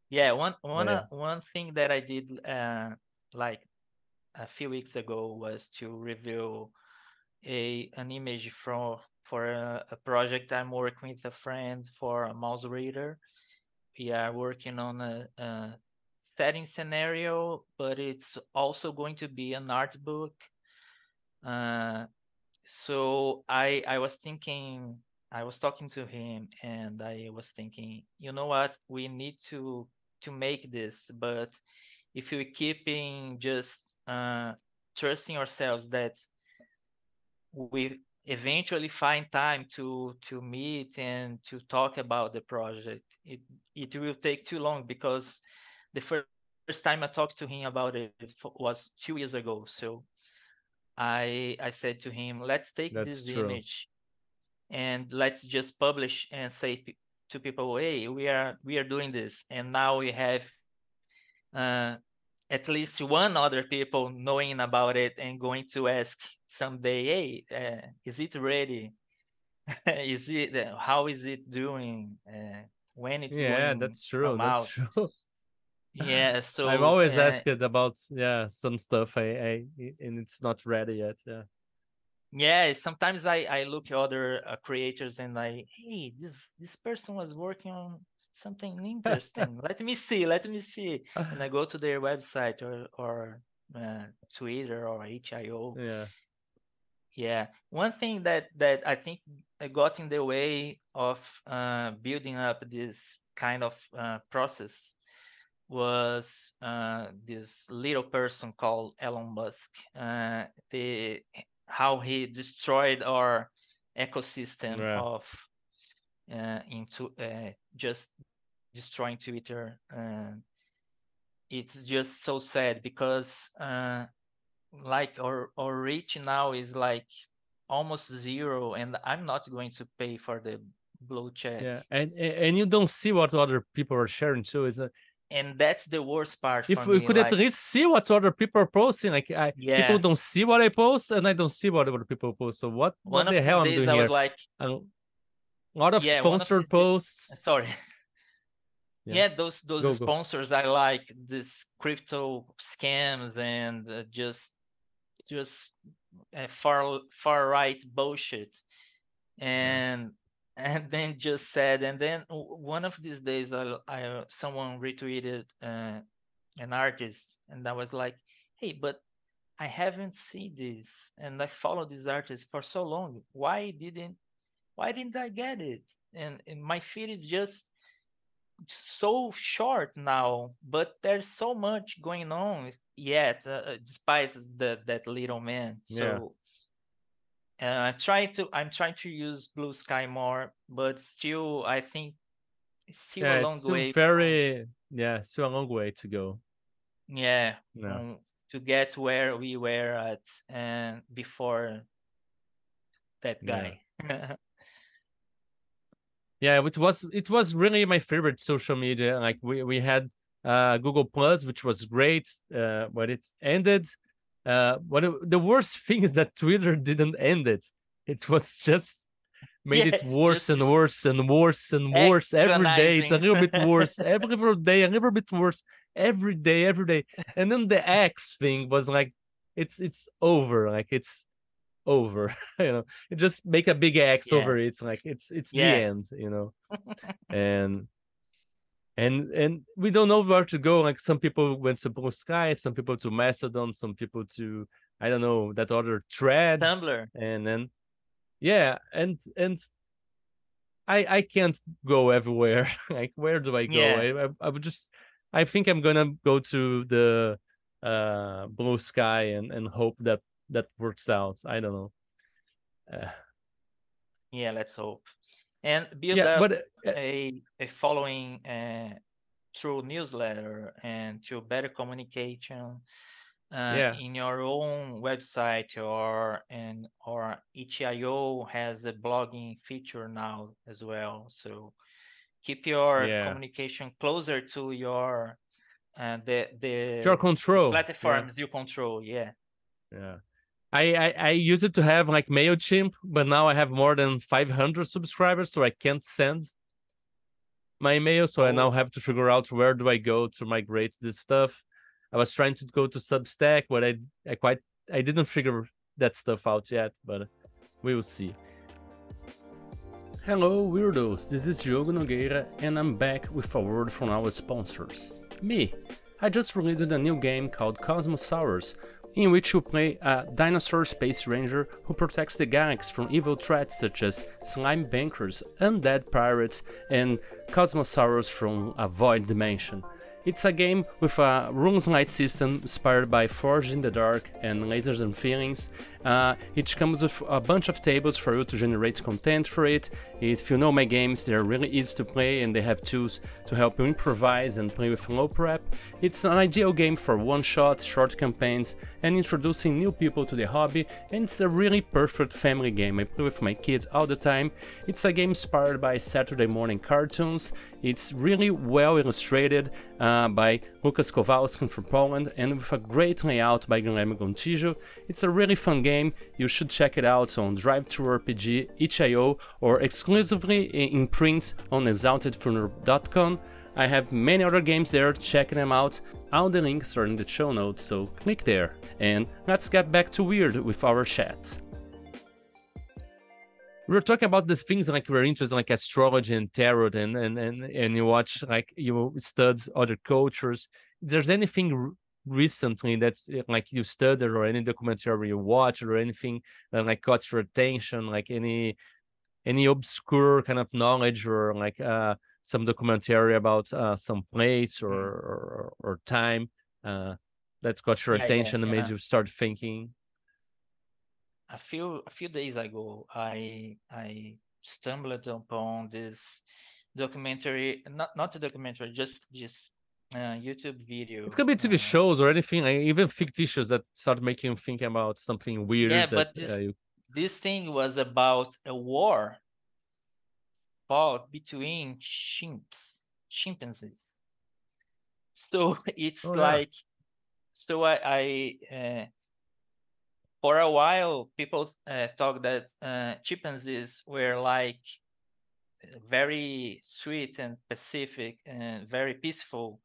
Yeah, one one yeah. uh, one thing that I did uh like a few weeks ago was to review a an image from for a, a project I'm working with a friend for a Mausritter. We are working on a, a setting scenario, but it's also going to be an art book. Uh, so I I was thinking I was talking to him and I was thinking, you know what, we need to to make this, but if we keeping just uh, trusting ourselves that we eventually find time to to meet and to talk about the project it it will take too long because the first, first time i talked to him about it was two years ago so i i said to him let's take That's this true. image and let's just publish and say to people hey we are we are doing this and now we have uh, at least one other people knowing about it and going to ask someday hey uh, is it ready is it uh, how is it doing uh, when it's yeah, that's true. That's out true. yeah so I'm always uh, asked about yeah some stuff I, I and it's not ready yet. Yeah. yeah sometimes i i look at other uh, creators and like hey this this person was working on something interesting let me see let me see and i go to their website or or uh, twitter or hio yeah. yeah one thing that that i think got in the way of uh, building up this kind of uh, process was uh, this little person called elon musk uh, the how he destroyed our ecosystem Yeah. of uh, into uh, just destroying Twitter. It's just so sad because uh, like our our reach now is like almost zero, and I'm not going to pay for the blue check. Yeah. And and you don't see what other people are sharing too. It's a, And that's the worst part if for we me. could like, at least see what other people are posting, like I Yeah. people don't see what I post and I don't see what other people post. So what one what the these hell I'm doing I here? like, a lot of Yeah, one of sponsored days- posts. sorry. Yeah. Yeah, those those Go, go. sponsors are like this crypto scams and uh, just just uh, far far right bullshit, and and then just said, and then one of these days, I, I someone retweeted uh, an artist, and I was like, hey, but I haven't seen this, and I followed this artist for so long. Why didn't why didn't I get it? And, and my feed is just so short now, but there's so much going on yet, uh, uh, despite the that little man. Yeah. So I try to I'm trying to use Bluesky more, but still I think it's still Yeah, a long it's still way. very yeah, still a long way to go. yeah, Yeah. from- to get where we were at and before that Yeah. guy. Yeah, it was it was really my favorite social media. Like we we had uh Google Plus, which was great, uh, but it ended. Uh, but it- the worst thing is that Twitter didn't end it. It was just made it worse just and worse and worse and worse every day. It's a little bit worse every day, a little bit worse every day, every day. And then the X thing was like, it's it's over. Like it's over. you know, you just make a big X Yeah. over it. It's like it's it's Yeah. the end. You know, and and and we don't know where to go. Like some people went to Bluesky, some people to Mastodon, some people to I don't know that other thread, Tumblr. and then yeah, and and I I can't go everywhere. like where do I go? Yeah. I, I I would just I think I'm gonna go to the uh Bluesky and and hope that that works out. I don't know. Uh, Yeah, let's hope. And build yeah, up but uh, a a following uh, through newsletter and through better communication uh, Yeah. in your own website or and or itch.io has a blogging feature now as well. So keep your Yeah. communication closer to your uh, the the your control. yeah. platforms you control. Yeah. Yeah. I, I I use it to have like MailChimp, but now I have more than 500 subscribers, so I can't send my email. So I oh. now Oh. have to figure out where do I go to migrate this stuff. I was trying to go to Substack, but I I quite I didn't figure that stuff out yet, but we will see. Hello, weirdos. This is Diogo Nogueira, and I'm back with a word from our sponsors. Me. I just released a new game called Kosmosaurus, in which you play a dinosaur space ranger who protects the galaxy from evil threats such as slime bankers, undead pirates, and Cosmosaurus from a void dimension. It's a game with a rules light system inspired by Forged in the Dark and Lasers and Feelings. Uh, it comes with a bunch of tables for you to generate content for it. If you know my games, they're really easy to play and they have tools to help you improvise and play with low prep. It's an ideal game for one shots, short campaigns, and introducing new people to the hobby, and it's a really perfect family game. I play with my kids all the time. It's a game inspired by Saturday morning cartoons. It's really well illustrated uh, by Lukas Kowalski from Poland and with a great layout by Guilherme Gontijo. It's a really fun game. You should check it out on DriveThruRPG, itch.io, or exclusively in print on exaltedfuneral.com. I have many other games there, check them out. All the links are in the show notes, so click there. And let's get back to Weird with our chat. We're talking about the things like we're interested like astrology and tarot and and and, and you watch like you study other cultures. There's anything recently that's eh, like you studied or any documentary you watched or anything that like caught your attention? Like any any obscure kind of knowledge or like uh some documentary about uh some place or mm. or, or time uh that got your yeah, attention yeah, and made you start thinking a few a few days ago, I I stumbled upon this documentary, not not a documentary, just just uh, YouTube video. It could be TV uh, shows or anything, like even fictitious that start making you think about something weird. Yeah, that, but this, uh, you... this thing was about a war fought between chimps, chimpanzees. So it's oh, like, yeah. so I I uh, for a while, people uh, talk that uh, chimpanzees were like very sweet and pacific and very peaceful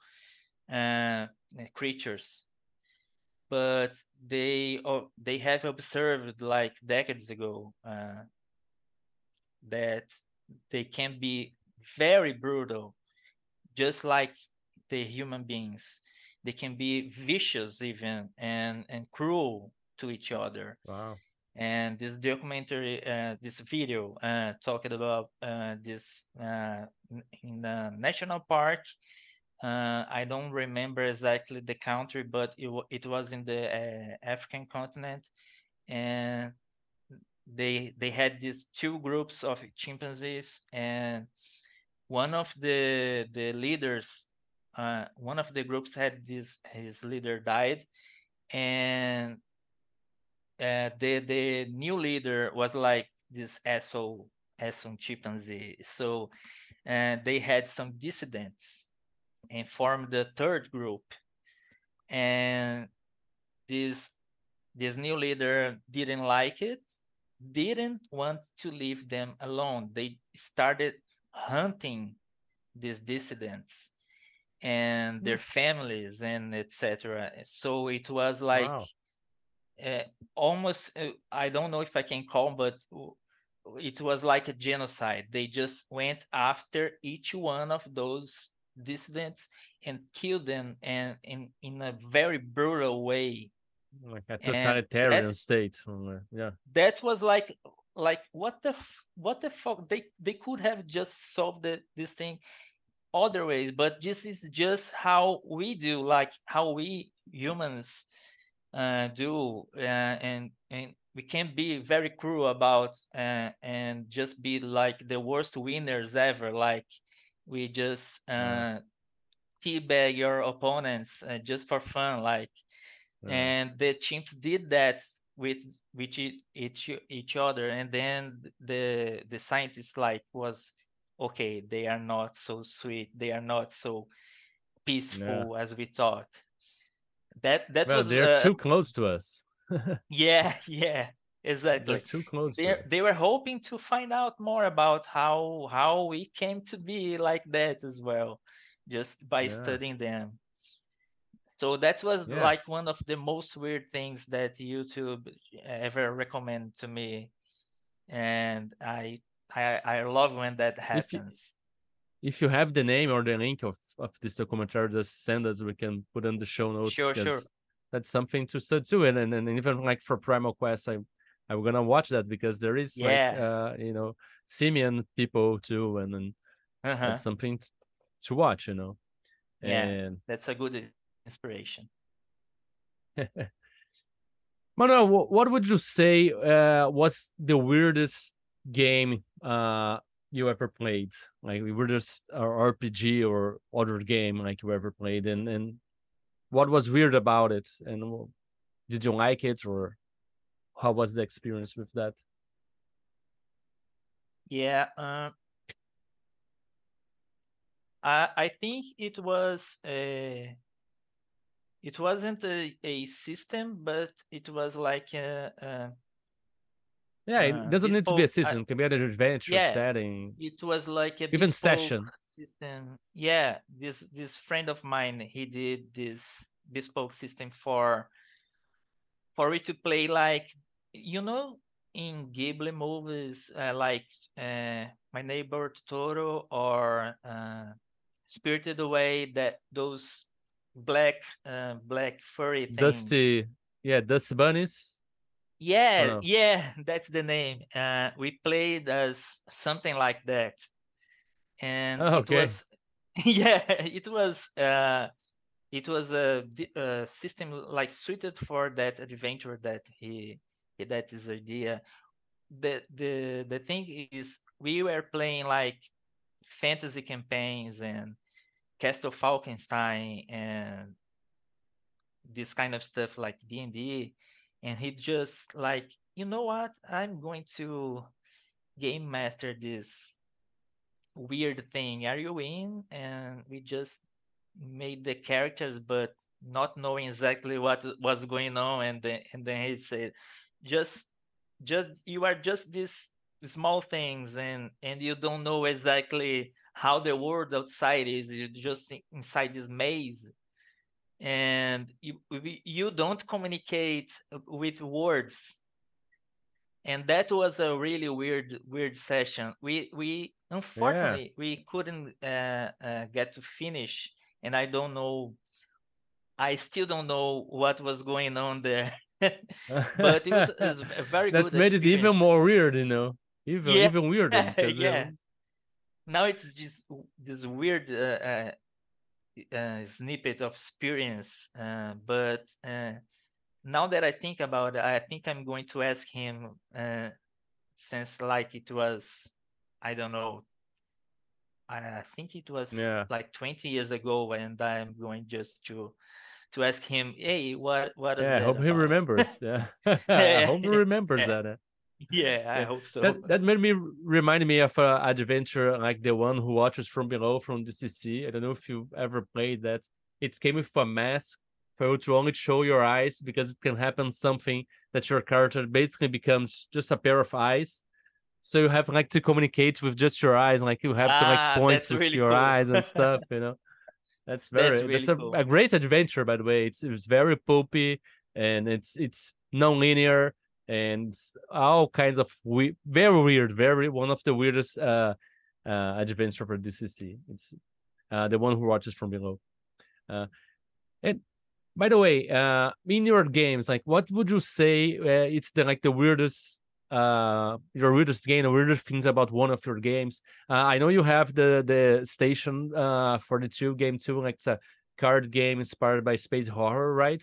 uh, creatures, but they oh, they have observed like decades ago uh, that they can be very brutal, just like the human beings. They can be vicious even and and cruel to each other. Wow. And this documentary, uh, this video, uh, talking about uh, this uh, in the national park. Uh, I don't remember exactly the country, but it it was in the uh, African continent, and they they had these two groups of chimpanzees, and one of the the leaders, one of the groups had this his leader died, and uh, the the new leader was like this asshole asshole chimpanzee. So uh, they had some dissidents and formed the third group. And this this new leader didn't like it, didn't want to leave them alone. They started hunting these dissidents and their hmm. families and etc. So it was like wow uh, almost uh, I don't know if I can call, but it was like a genocide. They just went after each one of those dissidents and killed them, and in in a very brutal way. Like a totalitarian that, state. Yeah. That was like like what the what the fuck they they could have just solved the, this thing other ways but this is just how we do like how we humans uh, do uh, and and we can be very cruel about uh, and just be like the worst winners ever like we just uh, teabag your opponents uh, just for fun like yeah. And the chimps did that with with each each other and then the the scientists like was okay they are not so sweet they are not so peaceful yeah. as we thought that that well, was they're uh, too close to us. yeah, yeah, exactly. They're too close. They they were hoping to find out more about how how we came to be like that as well, just by yeah. studying them. So that was yeah. like one of the most weird things that YouTube ever recommend to me, and I I I love when that happens. If you, if you have the name or the link of of this documentary just send us we can put in the show notes sure sure that's something to study too and, and and even like for primal quest i i'm gonna watch that because there is yeah. like uh you know simian people too and then uh-huh. that's something to watch you know Yeah, And that's a good inspiration. Manuel, what would you say uh, was the weirdest game uh, you ever played? Like the weirdest uh, RPG or other game like you ever played, and and what was weird about it, and did you like it, or how was the experience with that? Yeah, uh, I I think it was a it wasn't a, a system, but it was like a, a Yeah, it uh, doesn't need to be a system. It can be an adventure yeah, setting, it was like a even session. system. Yeah, this this friend of mine, he did this bespoke system for for it to play like you know in Ghibli movies uh, like uh, My Neighbor Totoro or uh, Spirited Away that those black uh, black furry things. Dusty, yeah, Dusty Bunnies. Oh Yeah, no. yeah, that's the name. Uh, we played as something like that, and Oh, it was yeah, it was uh, it was a, a system like suited for that adventure that he that is idea. The the the thing is we were playing like fantasy campaigns and Castle Falkenstein and this kind of stuff like D and D, and he just like you know what I'm going to game master this weird thing. Are you in? And we just made the characters, but not knowing exactly what was going on, and then and then he said, just just you are just these small things, and and you don't know exactly how the world outside is. Just inside this maze. And you you don't communicate with words. And that was a really weird weird session. We we Yeah. unfortunately we couldn't uh, uh, get to finish. And i don't know i still don't know what was going on there. But it was, a very good That's good made it even more weird, you know, even yeah. even weirder yeah now it's just this weird uh, uh, uh, snippet of experience. Uh, but uh, now that I think about it, I think I'm going to ask him uh, since like it was, I don't know, I think it was yeah, like 20 years ago, and I'm going just to to ask him, hey, what what is yeah. I that hope he remembers. Yeah, I hope he remembers that. Uh, yeah, I Yeah, hope so. that that made me remind me of a adventure like the one who watches from below from DCC. I don't know if you ever played that. It came with a mask for you to only show your eyes because it can happen something that your character basically becomes just a pair of eyes. So you have like to communicate with just your eyes, like you have to like Ah, point with really your cool. eyes and stuff, you know. That's That's very that's really a, cool. a great adventure by the way. It's it's very pulpy and it's it's non-linear and all kinds of we very weird, very one of the weirdest uh uh adventure for DCC. It's uh the one who watches from below. Uh and by the way, uh in your games, like what would you say uh, it's the like the weirdest uh your weirdest game, the weirdest things about one of your games? Uh, I know you have the the station uh for the two game too, like it's a card game inspired by space horror, right?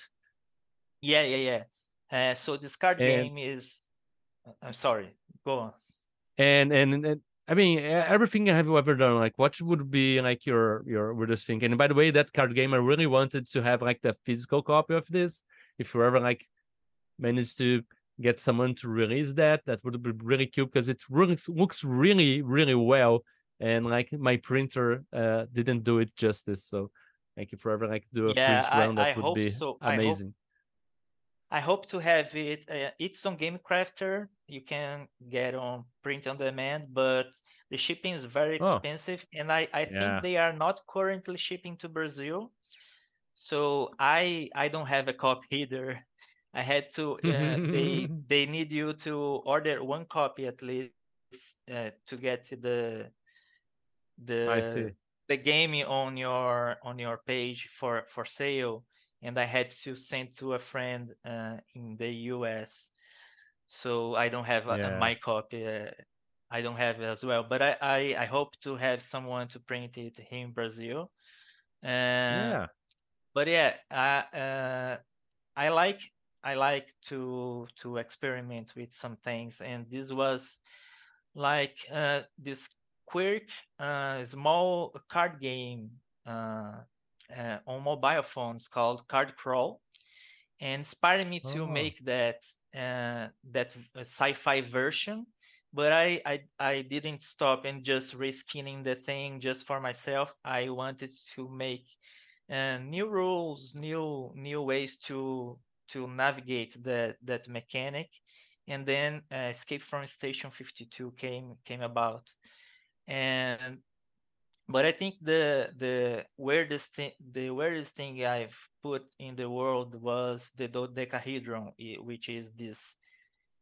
Yeah, yeah, yeah. Uh, so this card And game is. uh, I'm sorry. Go on. and and, and I mean everything have you ever done? Like what would be like your your weirdest thing? And by the way, that card game I really wanted to have like the physical copy of this. If you ever like managed to get someone to release that, that would be really cool because it really looks really really well. And like my printer uh didn't do it justice. So like if you ever like do a Yeah, print run, I, I that would hope be so. Amazing. I hope to have it. Uh, it's on Game Crafter. You can get on print on demand, but the shipping is very Oh expensive, and I I think they are not currently shipping to Brazil. So I I don't have a copy either. I had to. Uh, they they need you to order one copy at least uh, to get the the the game on your on your page for for sale and i had to send to a friend uh, in the us so i don't have a, a my copy uh, i don't have it as well but I, I i hope to have someone to print it here in brazil. Uh, yeah. But yeah, uh, uh, I like I like to to experiment with some things, and this was like uh, this quick uh, small card game uh, uh, on mobile phones called Card Crawl, and inspired me to Oh. make that uh, that sci-fi version. But I, I I didn't stop and just reskinning the thing just for myself. I wanted to make uh, new rules, new new ways to to navigate that that mechanic, and then uh, Escape from Station 52 came came about, and but I think the the weirdest thing the weirdest thing I've put in the world was the Dodecahedrax, which is this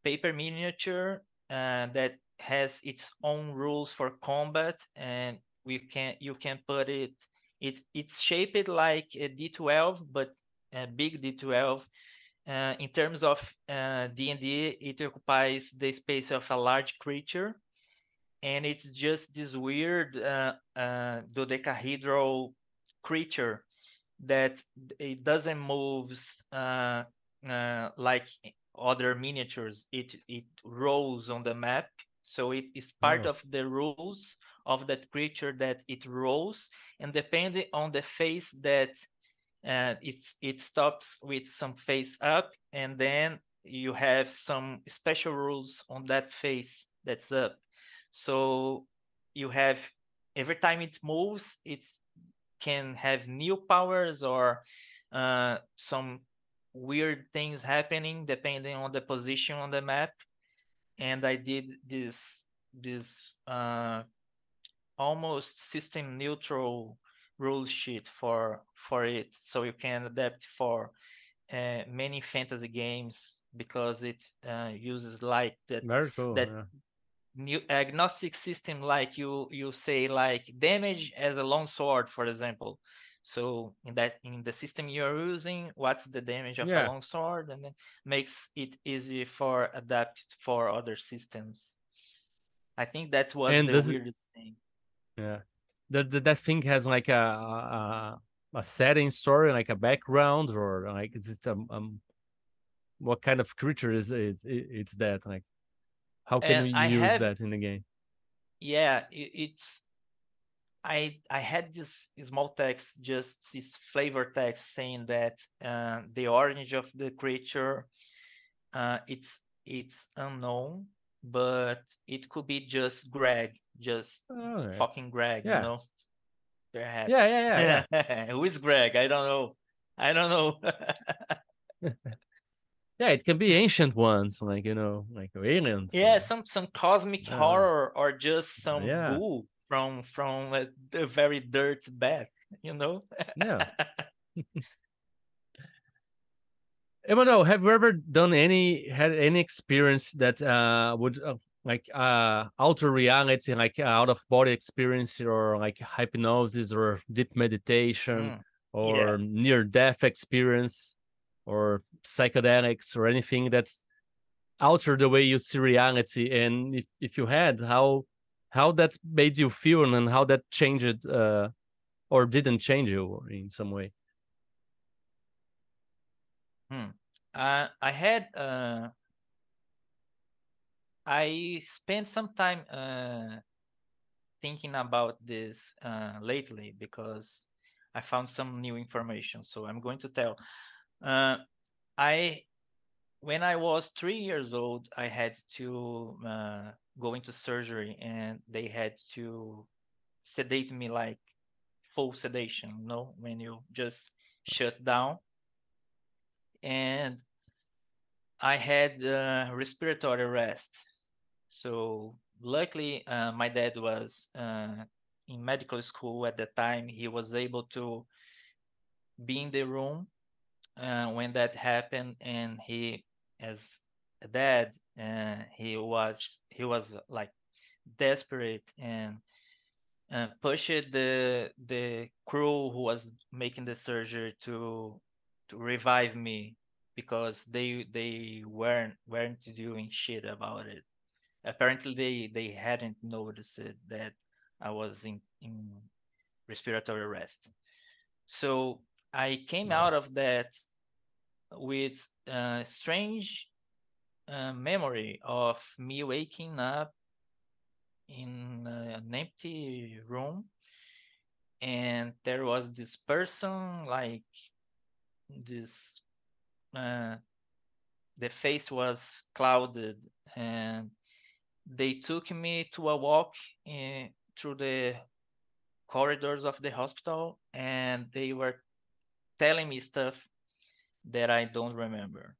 paper miniature uh, that has its own rules for combat, and we can you can put it it it's shaped like a D12, but a big D12. Uh, in terms of uh, D&D, it occupies the space of a large creature, and it's just this weird uh, uh, dodecahedral creature that it doesn't move uh, uh, like other miniatures. It it rolls on the map, so it is part Oh. of the rules of that creature that it rolls, and depending on the face that uh, it's it stops with some face up, and then you have some special rules on that face that's up. So you have every time it moves, it can have new powers or uh, some weird things happening depending on the position on the map. And I did this this uh, almost system neutral rule sheet for for it, so you can adapt for uh, many fantasy games because it uh, uses like that Very cool. that yeah. New agnostic system like you you say like damage as a long sword for example so in that in the system you're using what's the damage of Yeah. a long sword and then makes it easy for adapt for other systems i think that was And the it- weirdest thing Yeah. That that, that thing has like a, a a setting story, like a background, or like is it um, um what kind of creature is it? it it's that like how can And we I use have- that in the game? yeah it, it's i i had this small text just this flavor text saying that uh, the origin of the creature uh, it's it's unknown but it could be just greg just yeah. fucking greg Yeah. you know perhaps Yeah, yeah, yeah, who is greg i don't know i don't know yeah, it can be ancient ones, like you know, like aliens. yeah or- some some cosmic Uh, horror or just some yeah. goo from from a, a very dirt bath you know yeah. Emanoel, have you ever done any had any experience that uh would uh, like uh alter reality, like uh, out of body experience, or like hypnosis, or deep meditation, Mm, or near death experience, or psychedelics, or anything that's alter the way you see reality? And if if you had, how how that made you feel, and how that changed uh or didn't change you in some way? Uh, I had uh, I spent some time uh, thinking about this uh, lately because I found some new information. So I'm going to tell. Uh, I when I was three years old, I had to uh, go into surgery, and they had to sedate me like full sedation. You know, when you just shut down and I had uh, respiratory arrest. So luckily, uh, my dad was uh, in medical school at the time. He was able to be in the room uh, when that happened, and he, as a dad, uh, he was he was like desperate and uh, pushed the the crew who was making the surgery to to revive me because they they weren't weren't doing shit about it. Apparently they they hadn't noticed that I was in in respiratory arrest. So I came out of that with a strange uh, memory of me waking up in an empty room and there was this person like this uh, the face was clouded and they took me to a walk in, through the corridors of the hospital and they were telling me stuff that I don't remember.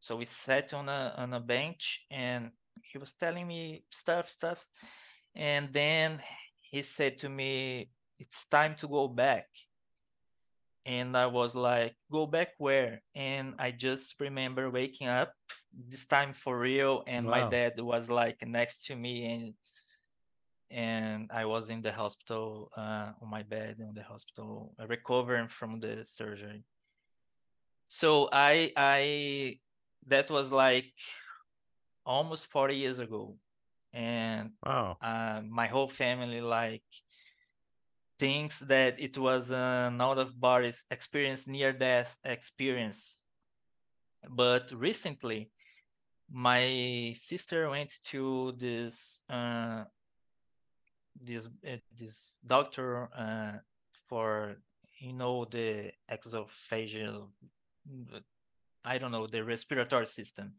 So we sat on a on a bench and he was telling me stuff, stuff. And then he said to me, It's time to go back. And I was like, Go back where? And I just remember waking up this time for real. And wow. my dad was like next to me and and I was in the hospital uh, on my bed in the hospital, recovering from the surgery. So I I that was like almost 40 years ago, and wow, uh, my whole family like thinks that it was an out of body experience, near death experience. But recently, my sister went to this uh, this uh, this doctor uh, for you know the exophageal I don't know the respiratory system.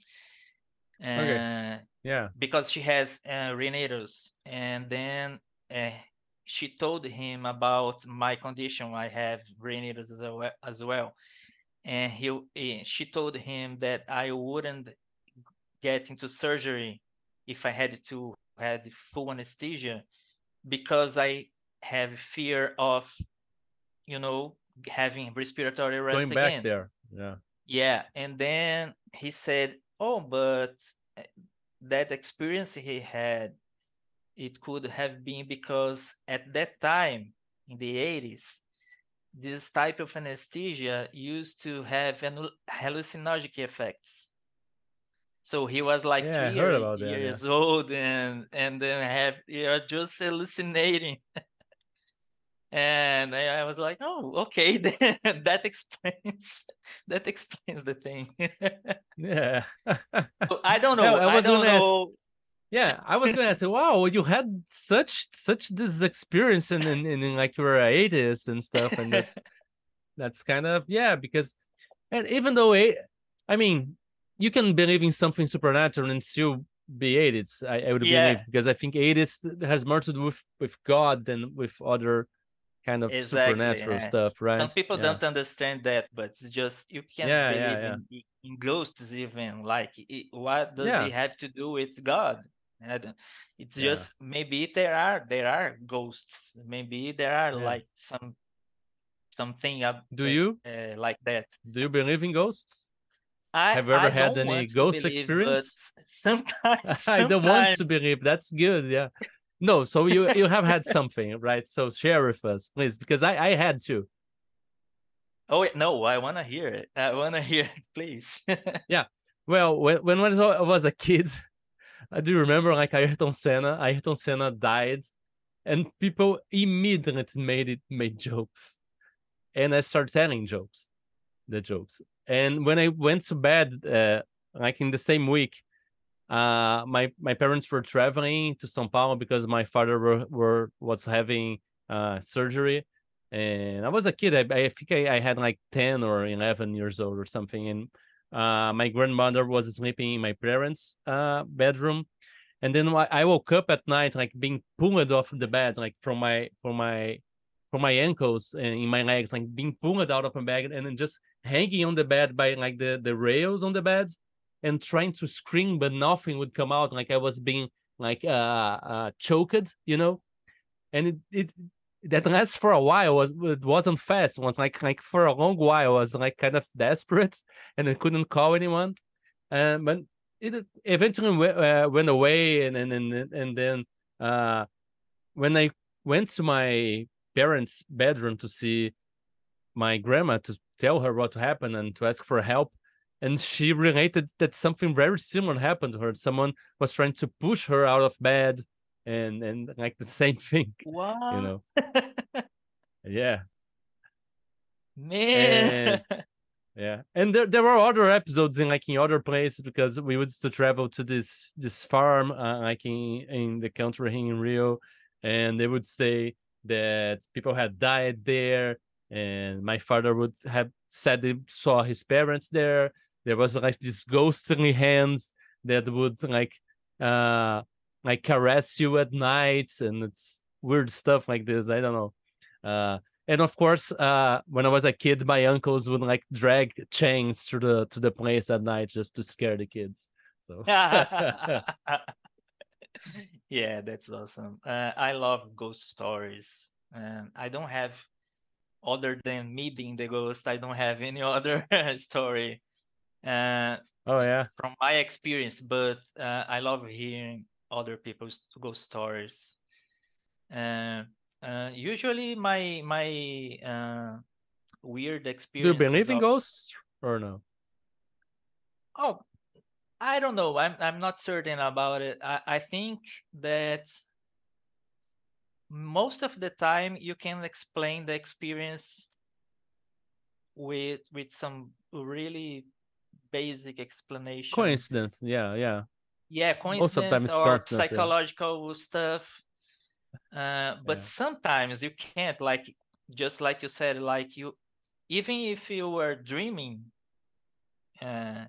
Uh, okay. Yeah. Because she has uh, rhinitis, and then uh, she told him about my condition. I have rhinitis as well, as well. and he, he she told him that I wouldn't get into surgery if I had to had full anesthesia because I have fear of, you know, having respiratory arrest Going back again. there, yeah. Yeah, and then he said, "Oh, but eh, that experience he had, it could have been because at that time in the 80s, this type of anesthesia used to have hallucinogenic effects. So he was like yeah, three that, years yeah. old and and then have you're just hallucinating. and I, I, was like, oh, okay, that explains that explains the thing. yeah. so I don't know. I, I don't know. Ask, yeah, I was gonna say, wow, you had such such this experience in in, in like your eighties and stuff, and that's that's kind of yeah, because and even though it, I mean, you can believe in something supernatural and still be AIDS. I, I would yeah. believe because I think AIDS has more to do with with God than with other kind of exactly, supernatural yeah. stuff, right? Some people yeah. don't understand that, but it's just you can't yeah, believe in, in ghosts even. Like, it, what does it have to do with God? It's just maybe there are there are ghosts. Maybe there are like some something up. Do you uh, like that? Do you believe in ghosts? I, Have you ever I had any ghost believe, experience? Sometimes, sometimes, I don't want to believe. That's good. Yeah. No, so you you have had something, right? So share with us, please, because I I had to. Oh no, I want to hear it. I want to hear it, please. yeah. Well, when when I was a kid, I do remember like Ayrton Senna. Ayrton Senna died, and people immediately made it made jokes, and I started telling jokes, the jokes, and when I went to bed, uh, like in the same week, uh, my my parents were traveling to São Paulo because my father were, were was having uh, surgery, and I was a kid. I, I think I, I, had like ten or eleven years old or something, and uh, my grandmother was sleeping in my parents' uh, bedroom, and then I woke up at night like being pulled off the bed, like from my from my from my ankles and in my legs, like being pulled out of my bed, and then just hanging on the bed by like the the rails on the bed and trying to scream but nothing would come out. Like i was being like uh, uh choked you know? And it, it that lasts for a while was it wasn't fast. It was like like for a long while I was like kind of desperate and I couldn't call anyone. And but it eventually went, uh, went away and and and, and then uh when I went to my parents bedroom to see my grandma to tell her what happened and to ask for help. And she related that something very similar happened to her. Someone was trying to push her out of bed and and like the same thing. Wow. You know. yeah. Man. yeah and there, there were other episodes in like in other places because we used to travel to this this farm uh, like in in the country here in rio and they would say that people had died there and my father would have said he saw his parents there. There was like these ghostly hands that would like uh like caress you at night and it's weird stuff like this i don't know. Uh and of course uh when i was a kid my uncles would like drag chains to the to the place at night just to scare the kids so. Yeah that's awesome. Uh, i love ghost stories and i don't have other than meeting the ghost i don't have any other story uh, oh yeah from my experience but uh, i love hearing other people's ghost stories uh, uh, usually my my uh, weird experience. Do you believe in ghosts or no? Oh, I don't know. I'm I'm not certain about it. I, I think that most of the time you can explain the experience with with some really basic explanation. Coincidence, yeah, yeah. Yeah, coincidence or psychological yeah. stuff uh, but yeah. sometimes you can't like just like you said like you even if you were dreaming uh,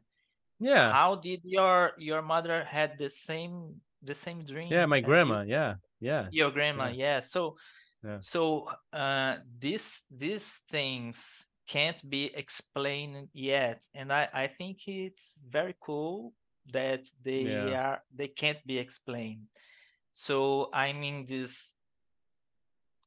yeah how did your your mother had the same the same dream yeah my grandma you? yeah yeah your grandma yeah, yeah. so yeah. so uh these these things can't be explained yet and i i think it's very cool that they yeah. are they can't be explained so I'm in this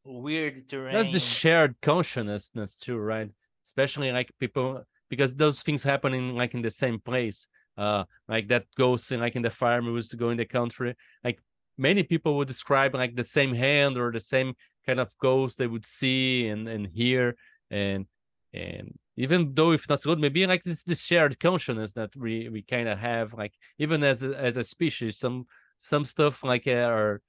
weird terrain. That's the shared consciousness too, right? Especially like people because those things happen in like in the same place. Uh, like that ghost in like in the farm who used to go in the country. Like many people would describe like the same hand or the same kind of ghost they would see and and hear. And and even though if not good, maybe like this this shared consciousness that we we kind of have like even as a, as a species some some stuff like uh, are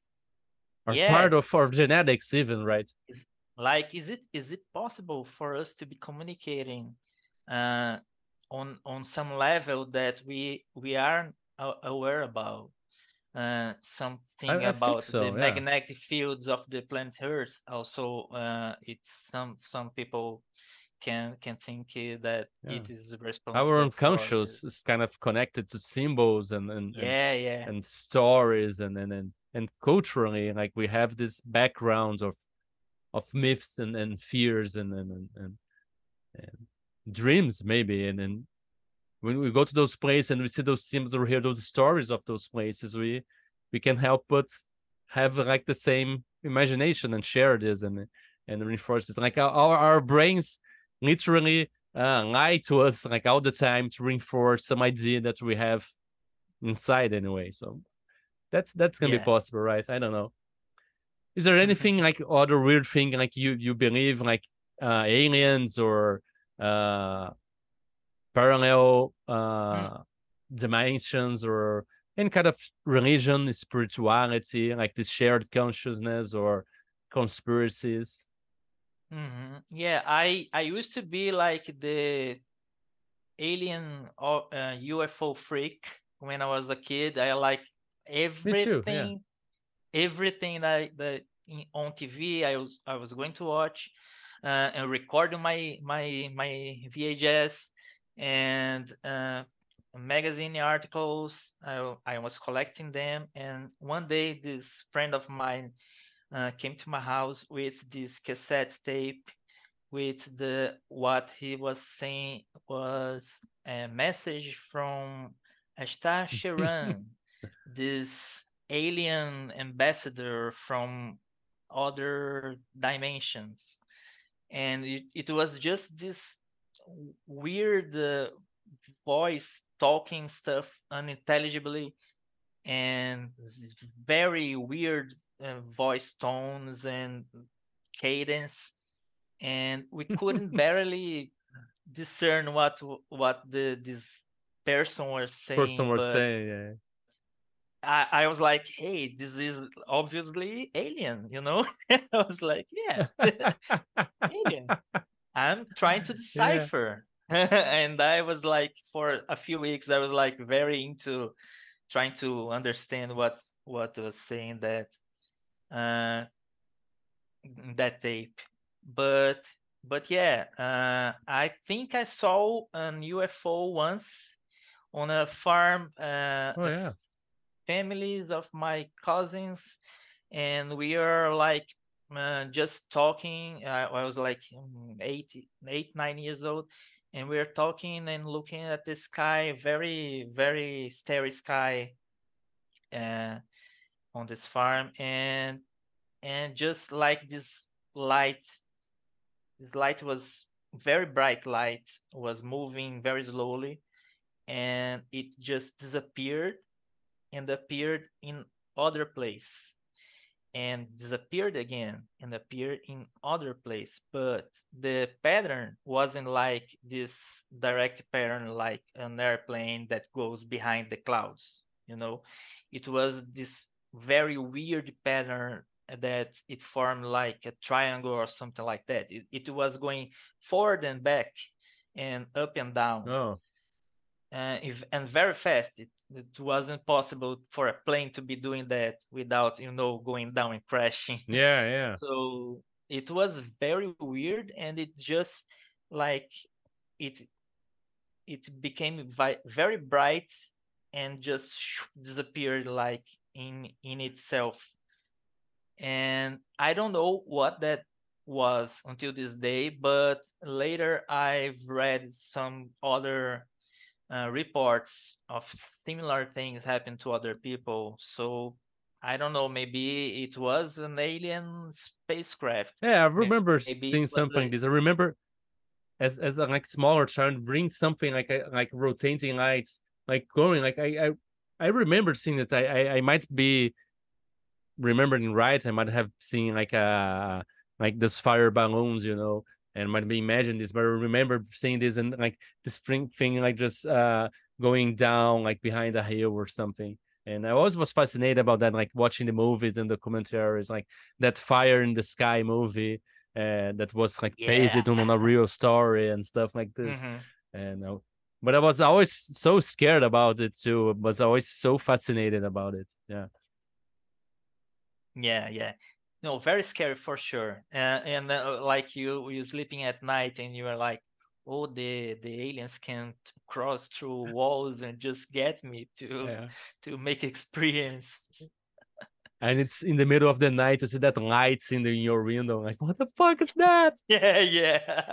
are yes. part of our genetics even right? Is, like is it is it possible for us to be communicating uh on on some level that we we are aware about uh something I, I about so, the yeah. magnetic fields of the planet earth also uh it's some some people can can think that yeah. it is responsible. Our unconscious is kind of connected to symbols and and yeah, and, yeah, and stories and and and, and culturally, like we have this backgrounds of of myths and, and fears and and, and, and, and dreams maybe and then when we go to those places and we see those symbols or hear those stories of those places we we can help but have like the same imagination and share this and and reinforce this like our our brains literally uh, lie to us like all the time to reinforce some idea that we have inside anyway. So that's that's gonna yeah. be possible, right? I don't know. Is there anything like other weird thing like you you believe like uh, aliens or uh, parallel uh, mm. dimensions or any kind of religion, spirituality, like this shared consciousness or conspiracies? Mm-hmm. Yeah, I I used to be like the alien or uh, UFO freak when I was a kid. I like everything, too, yeah. everything that that in, on TV I was I was going to watch uh, and record my my my VHS and uh, magazine articles. I I was collecting them, and one day this friend of mine uh, came to my house with this cassette tape with the what he was saying was a message from Ashtar Sheran, this alien ambassador from other dimensions. And it, it was just this weird uh, voice talking stuff unintelligibly and very weird uh, voice tones and cadence and we couldn't barely discern what what the this person was saying person was saying yeah I, I was like, hey, this is obviously alien, you know? I was like, yeah, alien. I'm trying to decipher. and I was like, for a few weeks, I was like very into trying to understand what what was saying that uh that tape. But but yeah, uh, I think I saw an UFO once on a farm. Uh, Oh yeah. families of my cousins and we are like uh, just talking uh, i was like mm, eight eight nine years old and we are talking and looking at the sky very very starry sky uh, on this farm and and just like this light this light was very bright light was moving very slowly and it just disappeared and appeared in other place and disappeared again and appeared in other place but the pattern wasn't like this direct pattern like an airplane that goes behind the clouds you know it was this very weird pattern that it formed like a triangle or something like that it, it was going forward and back and up and down Oh. uh, if, and very fast. It, it wasn't possible for a plane to be doing that without, you know, going down and crashing. Yeah, yeah. So it was very weird, and it just like it it became vi- very bright and just disappeared like in in itself. And I don't know what that was until this day, but later I've read some other uh, reports of similar things happen to other people. So I don't know, maybe it was an alien spacecraft. Yeah, I remember maybe seeing something a- like this. I remember as as a like smaller child bring something like a, like rotating lights, like going. Like I I, I remember seeing that. I, I I might be remembering right. I might have seen like uh like those fire balloons, you know, and might be imagined this, but I remember seeing this and like this spring thing like just uh going down like behind a hill or something. And I always was fascinated about that, like watching the movies and the commentaries, like that Fire in the Sky movie, uh, that was like based Yeah. on a real story and stuff like this. Mhm. And uh, but I was always so scared about it too. Was always so fascinated about it. Yeah. Yeah, yeah. No, very scary for sure. Uh, and uh, like you, you sleeping at night and you are like, oh, the the aliens can cross through walls and just get me to Yeah. to make experience. And it's in the middle of the night to see that lights in, the, in your window. Like, what the fuck is that? Yeah, yeah.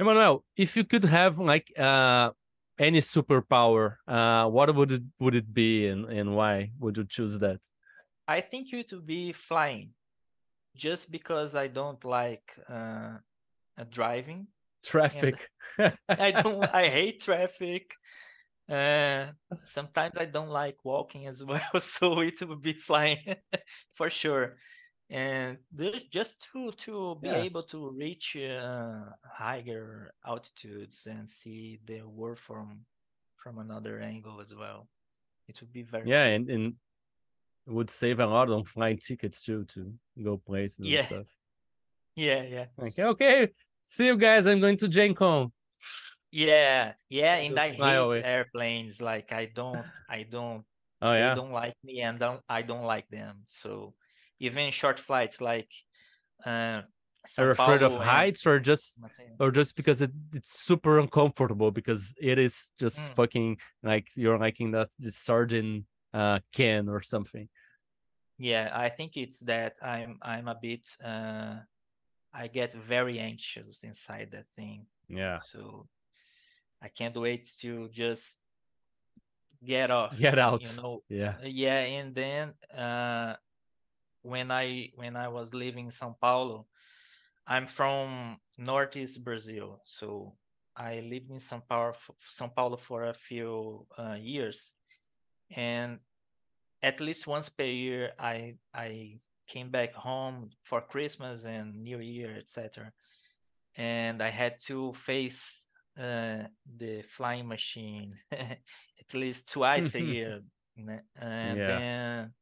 Emanoel, if you could have like uh any superpower, uh what would it would it be and, and why would you choose that? I think it would be flying, just because I don't like uh, driving. Traffic. I don't. I hate traffic. Uh, sometimes I don't like walking as well, so it would be flying for sure. And there's just to to be Yeah. able to reach uh, higher altitudes and see the world from from another angle as well. It would be very yeah, cool. and, and it would save a lot on flight tickets too to go places and Yeah. stuff. yeah, yeah. Like, okay, see you guys. I'm going to Gen Con. Yeah, yeah, and Just I hate away. airplanes. Like I don't, I don't, Oh they yeah. don't like me, and don't, I don't like them. So even short flights, like uh, Are afraid of heights or just or just because it, it's super uncomfortable because it is just Mm. fucking like you're like in that sardine uh can or something. Yeah, I think it's that I'm, I'm a bit, uh, I get very anxious inside that thing. Yeah. So I can't wait to just get off. Get out. You know, Yeah. Yeah and then uh when i when i was living in sao paulo i'm from northeast brazil. So i lived in sao paulo, sao paulo for a few uh, years. And at least once per year i i came back home for christmas and new year etc and i had to face uh, the flying machine at least twice a year and Yeah. then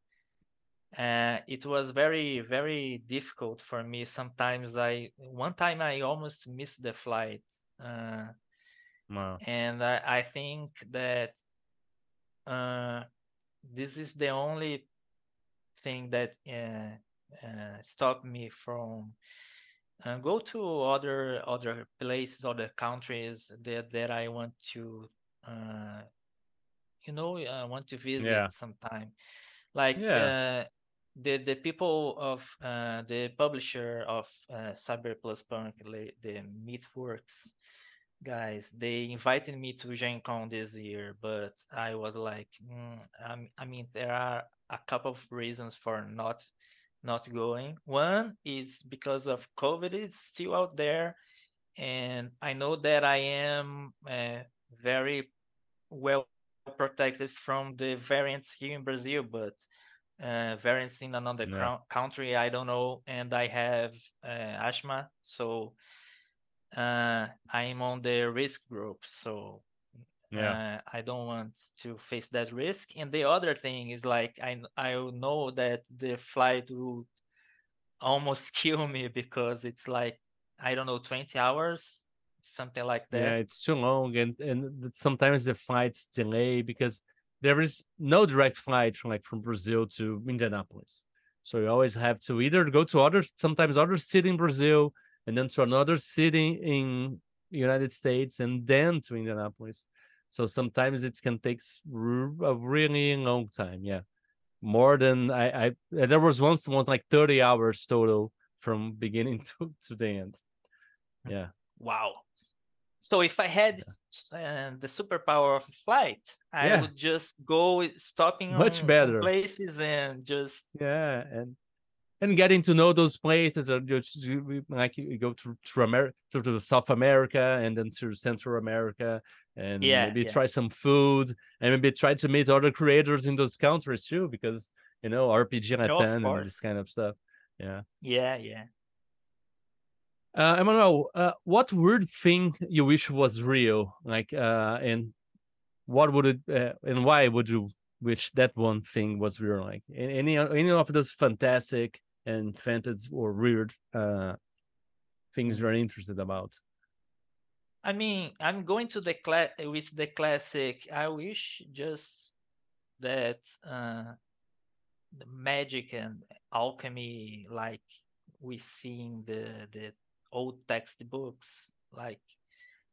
uh, it was very very difficult for me sometimes i one time i almost missed the flight uh, Wow. and I, I think that uh, this is the only thing that uh, uh, stopped me from uh, go to other other places, other countries that that I want to, uh, you know, I want to visit Yeah. sometime. Like Yeah. The the people of uh, the publisher of uh, Cyber Plus Punk, the MythWorks guys, they invited me to Gen Con this year, but I was like, mm, I mean, there are a couple of reasons for not not going. One is because of COVID is still out there, and I know that I am uh, very well protected from the variants here in Brazil, but uh, variants in another Yeah. country, I don't know, and I have uh, asthma, so uh, I'm on the risk group, so Yeah. uh, I don't want to face that risk. And the other thing is like I I know that the flight will almost kill me because it's like I don't know 20 hours, something like that. Yeah, it's too long, and and sometimes the flights delay because there is no direct flight from like from Brazil to Indianapolis. So you always have to either go to other sometimes other city in Brazil and then to another city in United States and then to Indianapolis. So sometimes it can take a really long time. Yeah, more than I I there was once once like thirty hours total from beginning to to the end. Hmm. Yeah. Wow. So if I had uh, the superpower of flight, I Yeah. would just go stopping Much better. places and just Yeah, and and getting to know those places, or just like you go to to America, to, to South America, and then to Central America, and Yeah, maybe yeah. try some food, and maybe try to meet other creators in those countries too, because you know RPG Latin and this kind of stuff. Yeah. Yeah, yeah. Uh, Emanoel, uh, what weird thing you wish was real? Like, uh, and what would it, uh, and why would you wish that one thing was real? Like, any any of those fantastic and fantasy or weird uh things you're interested about? I mean, I'm going to the class with the classic. I wish just that uh, the magic and alchemy, like we see in the the old textbooks, like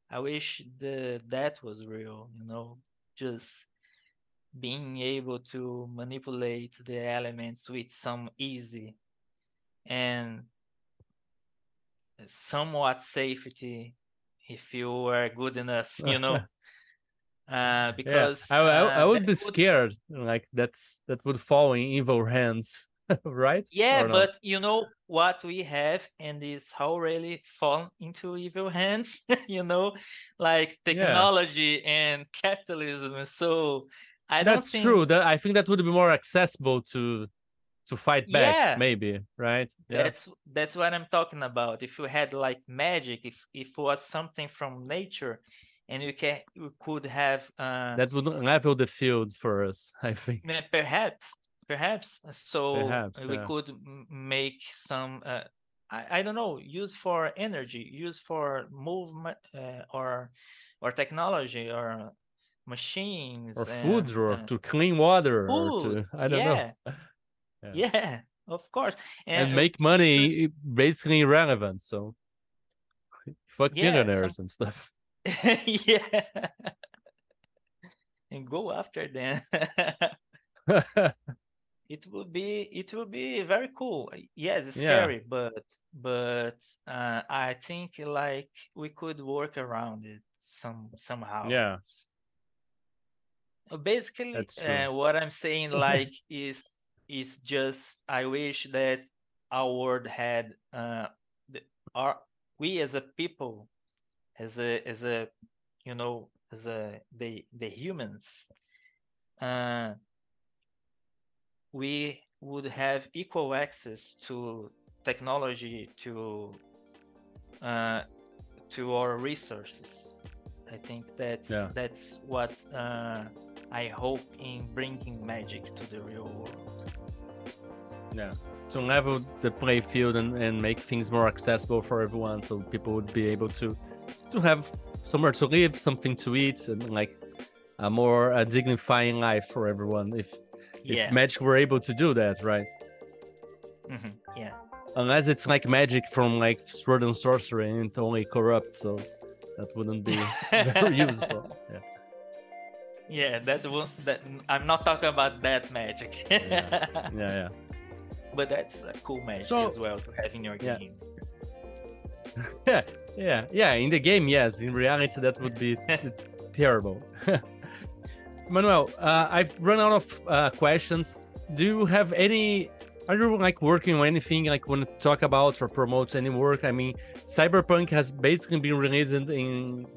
I wish the that was real. You know, just being able to manipulate the elements with some easy and somewhat safety if you were good enough, you know. Uh, Yeah, because I, I, I uh, would that be scared. Like that's that would fall in evil hands, right? Yeah, but you know what we have, and is how really fall into evil hands. you know, like Yeah. technology and capitalism. So I don't that's think. true. That I think that would be more accessible to to fight back, Yeah. maybe, right? Yeah. That's that's what I'm talking about. If you had like magic, if if it was something from nature, and you can you could have uh that would level the field for us i think Yeah, perhaps perhaps. So Perhaps, we yeah. could make some uh, I, I don't know use for energy use for movement uh, or or technology or machines or food and, or uh, to clean water or food. to i don't know. Yeah. Yeah. yeah of course. And uh, make money basically irrelevant so fuck Yeah, millionaires some- and stuff. Yeah. And go after them it would be it would be very cool. Yes it's Yeah. scary but but uh, i think like we could work around it some somehow. Yeah. Uh, basically uh, what i'm saying like is is just i wish that our world had uh the, our we as a people as a as a you know as a the the humans uh we would have equal access to technology to uh, to our resources. I think that's Yeah. that's what uh, I hope in bringing magic to the real world. Yeah. To level the play field and, and make things more accessible for everyone so people would be able to to have somewhere to live, something to eat, and like a more uh, dignifying life for everyone if Yeah. if Magic were able to do that, right? Mhm, Yeah. Unless it's like magic from like sword and sorcery and it only corrupt, so that wouldn't be very useful. Yeah. Yeah, that will that I'm not talking about that magic. Yeah. Yeah, yeah. but that's a cool magic So- as well to have in your Yeah. game. Yeah, yeah, yeah. In the game, yes. In reality, that would be terrible. Manuel, uh, I've run out of uh, questions. Do you have any? Are you like working on anything like want to talk about or promote any work? I mean, Cyberpunk has basically been released in,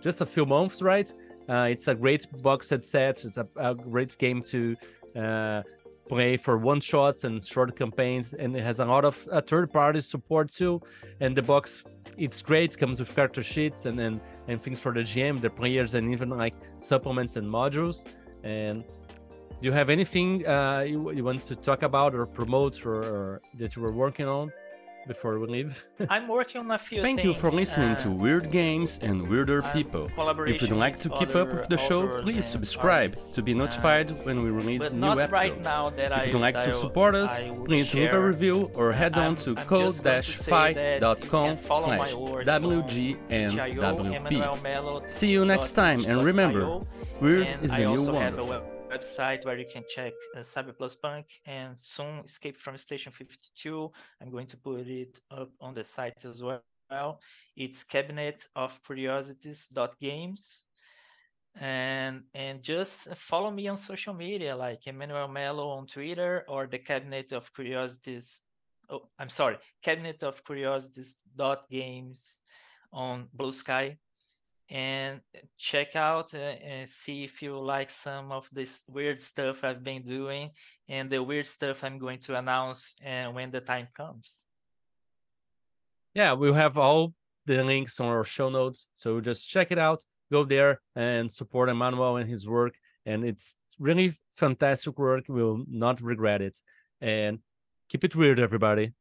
just a few months, right? Uh, it's a great box set. It's a, a great game to uh, play for one shots and short campaigns, and it has a lot of uh, third party support too. And the box, it's great. Comes with character sheets and and, and things for the GM, the players, and even like supplements and modules. And do you have anything uh, you, you want to talk about or promote or, or that you were working on before we leave? I'm working on a few Thank you for listening uh, to Weird Games and Weirder I'm People. If you'd like to keep up with the show, please subscribe artists. to be Uh, notified when we release new episodes. right now that If you'd like to support us, please leave a review or head on I'm- to I'm just going to say that you ko-fi.com can follow my slash on WGNWP. See you next time, and remember, Weird is the new wonderful. Web- website where you can check uh, Cyber Plus Punk and soon Escape from Station 52. I'm going to put it up on the site as well. It's cabinet of curiosities.games. And and just follow me on social media like Emanoel Melo on Twitter or the Cabinet of Curiosities. Oh, I'm sorry, Cabinet of Curiosities dot games on Bluesky and check out uh, and see if you like some of this weird stuff I've been doing and the weird stuff I'm going to announce uh, when the time comes. Yeah, we'll have all the links on our show notes. So just check it out, go there and support Emanoel and his work. And it's really fantastic work. We'll not regret it. And keep it weird, everybody.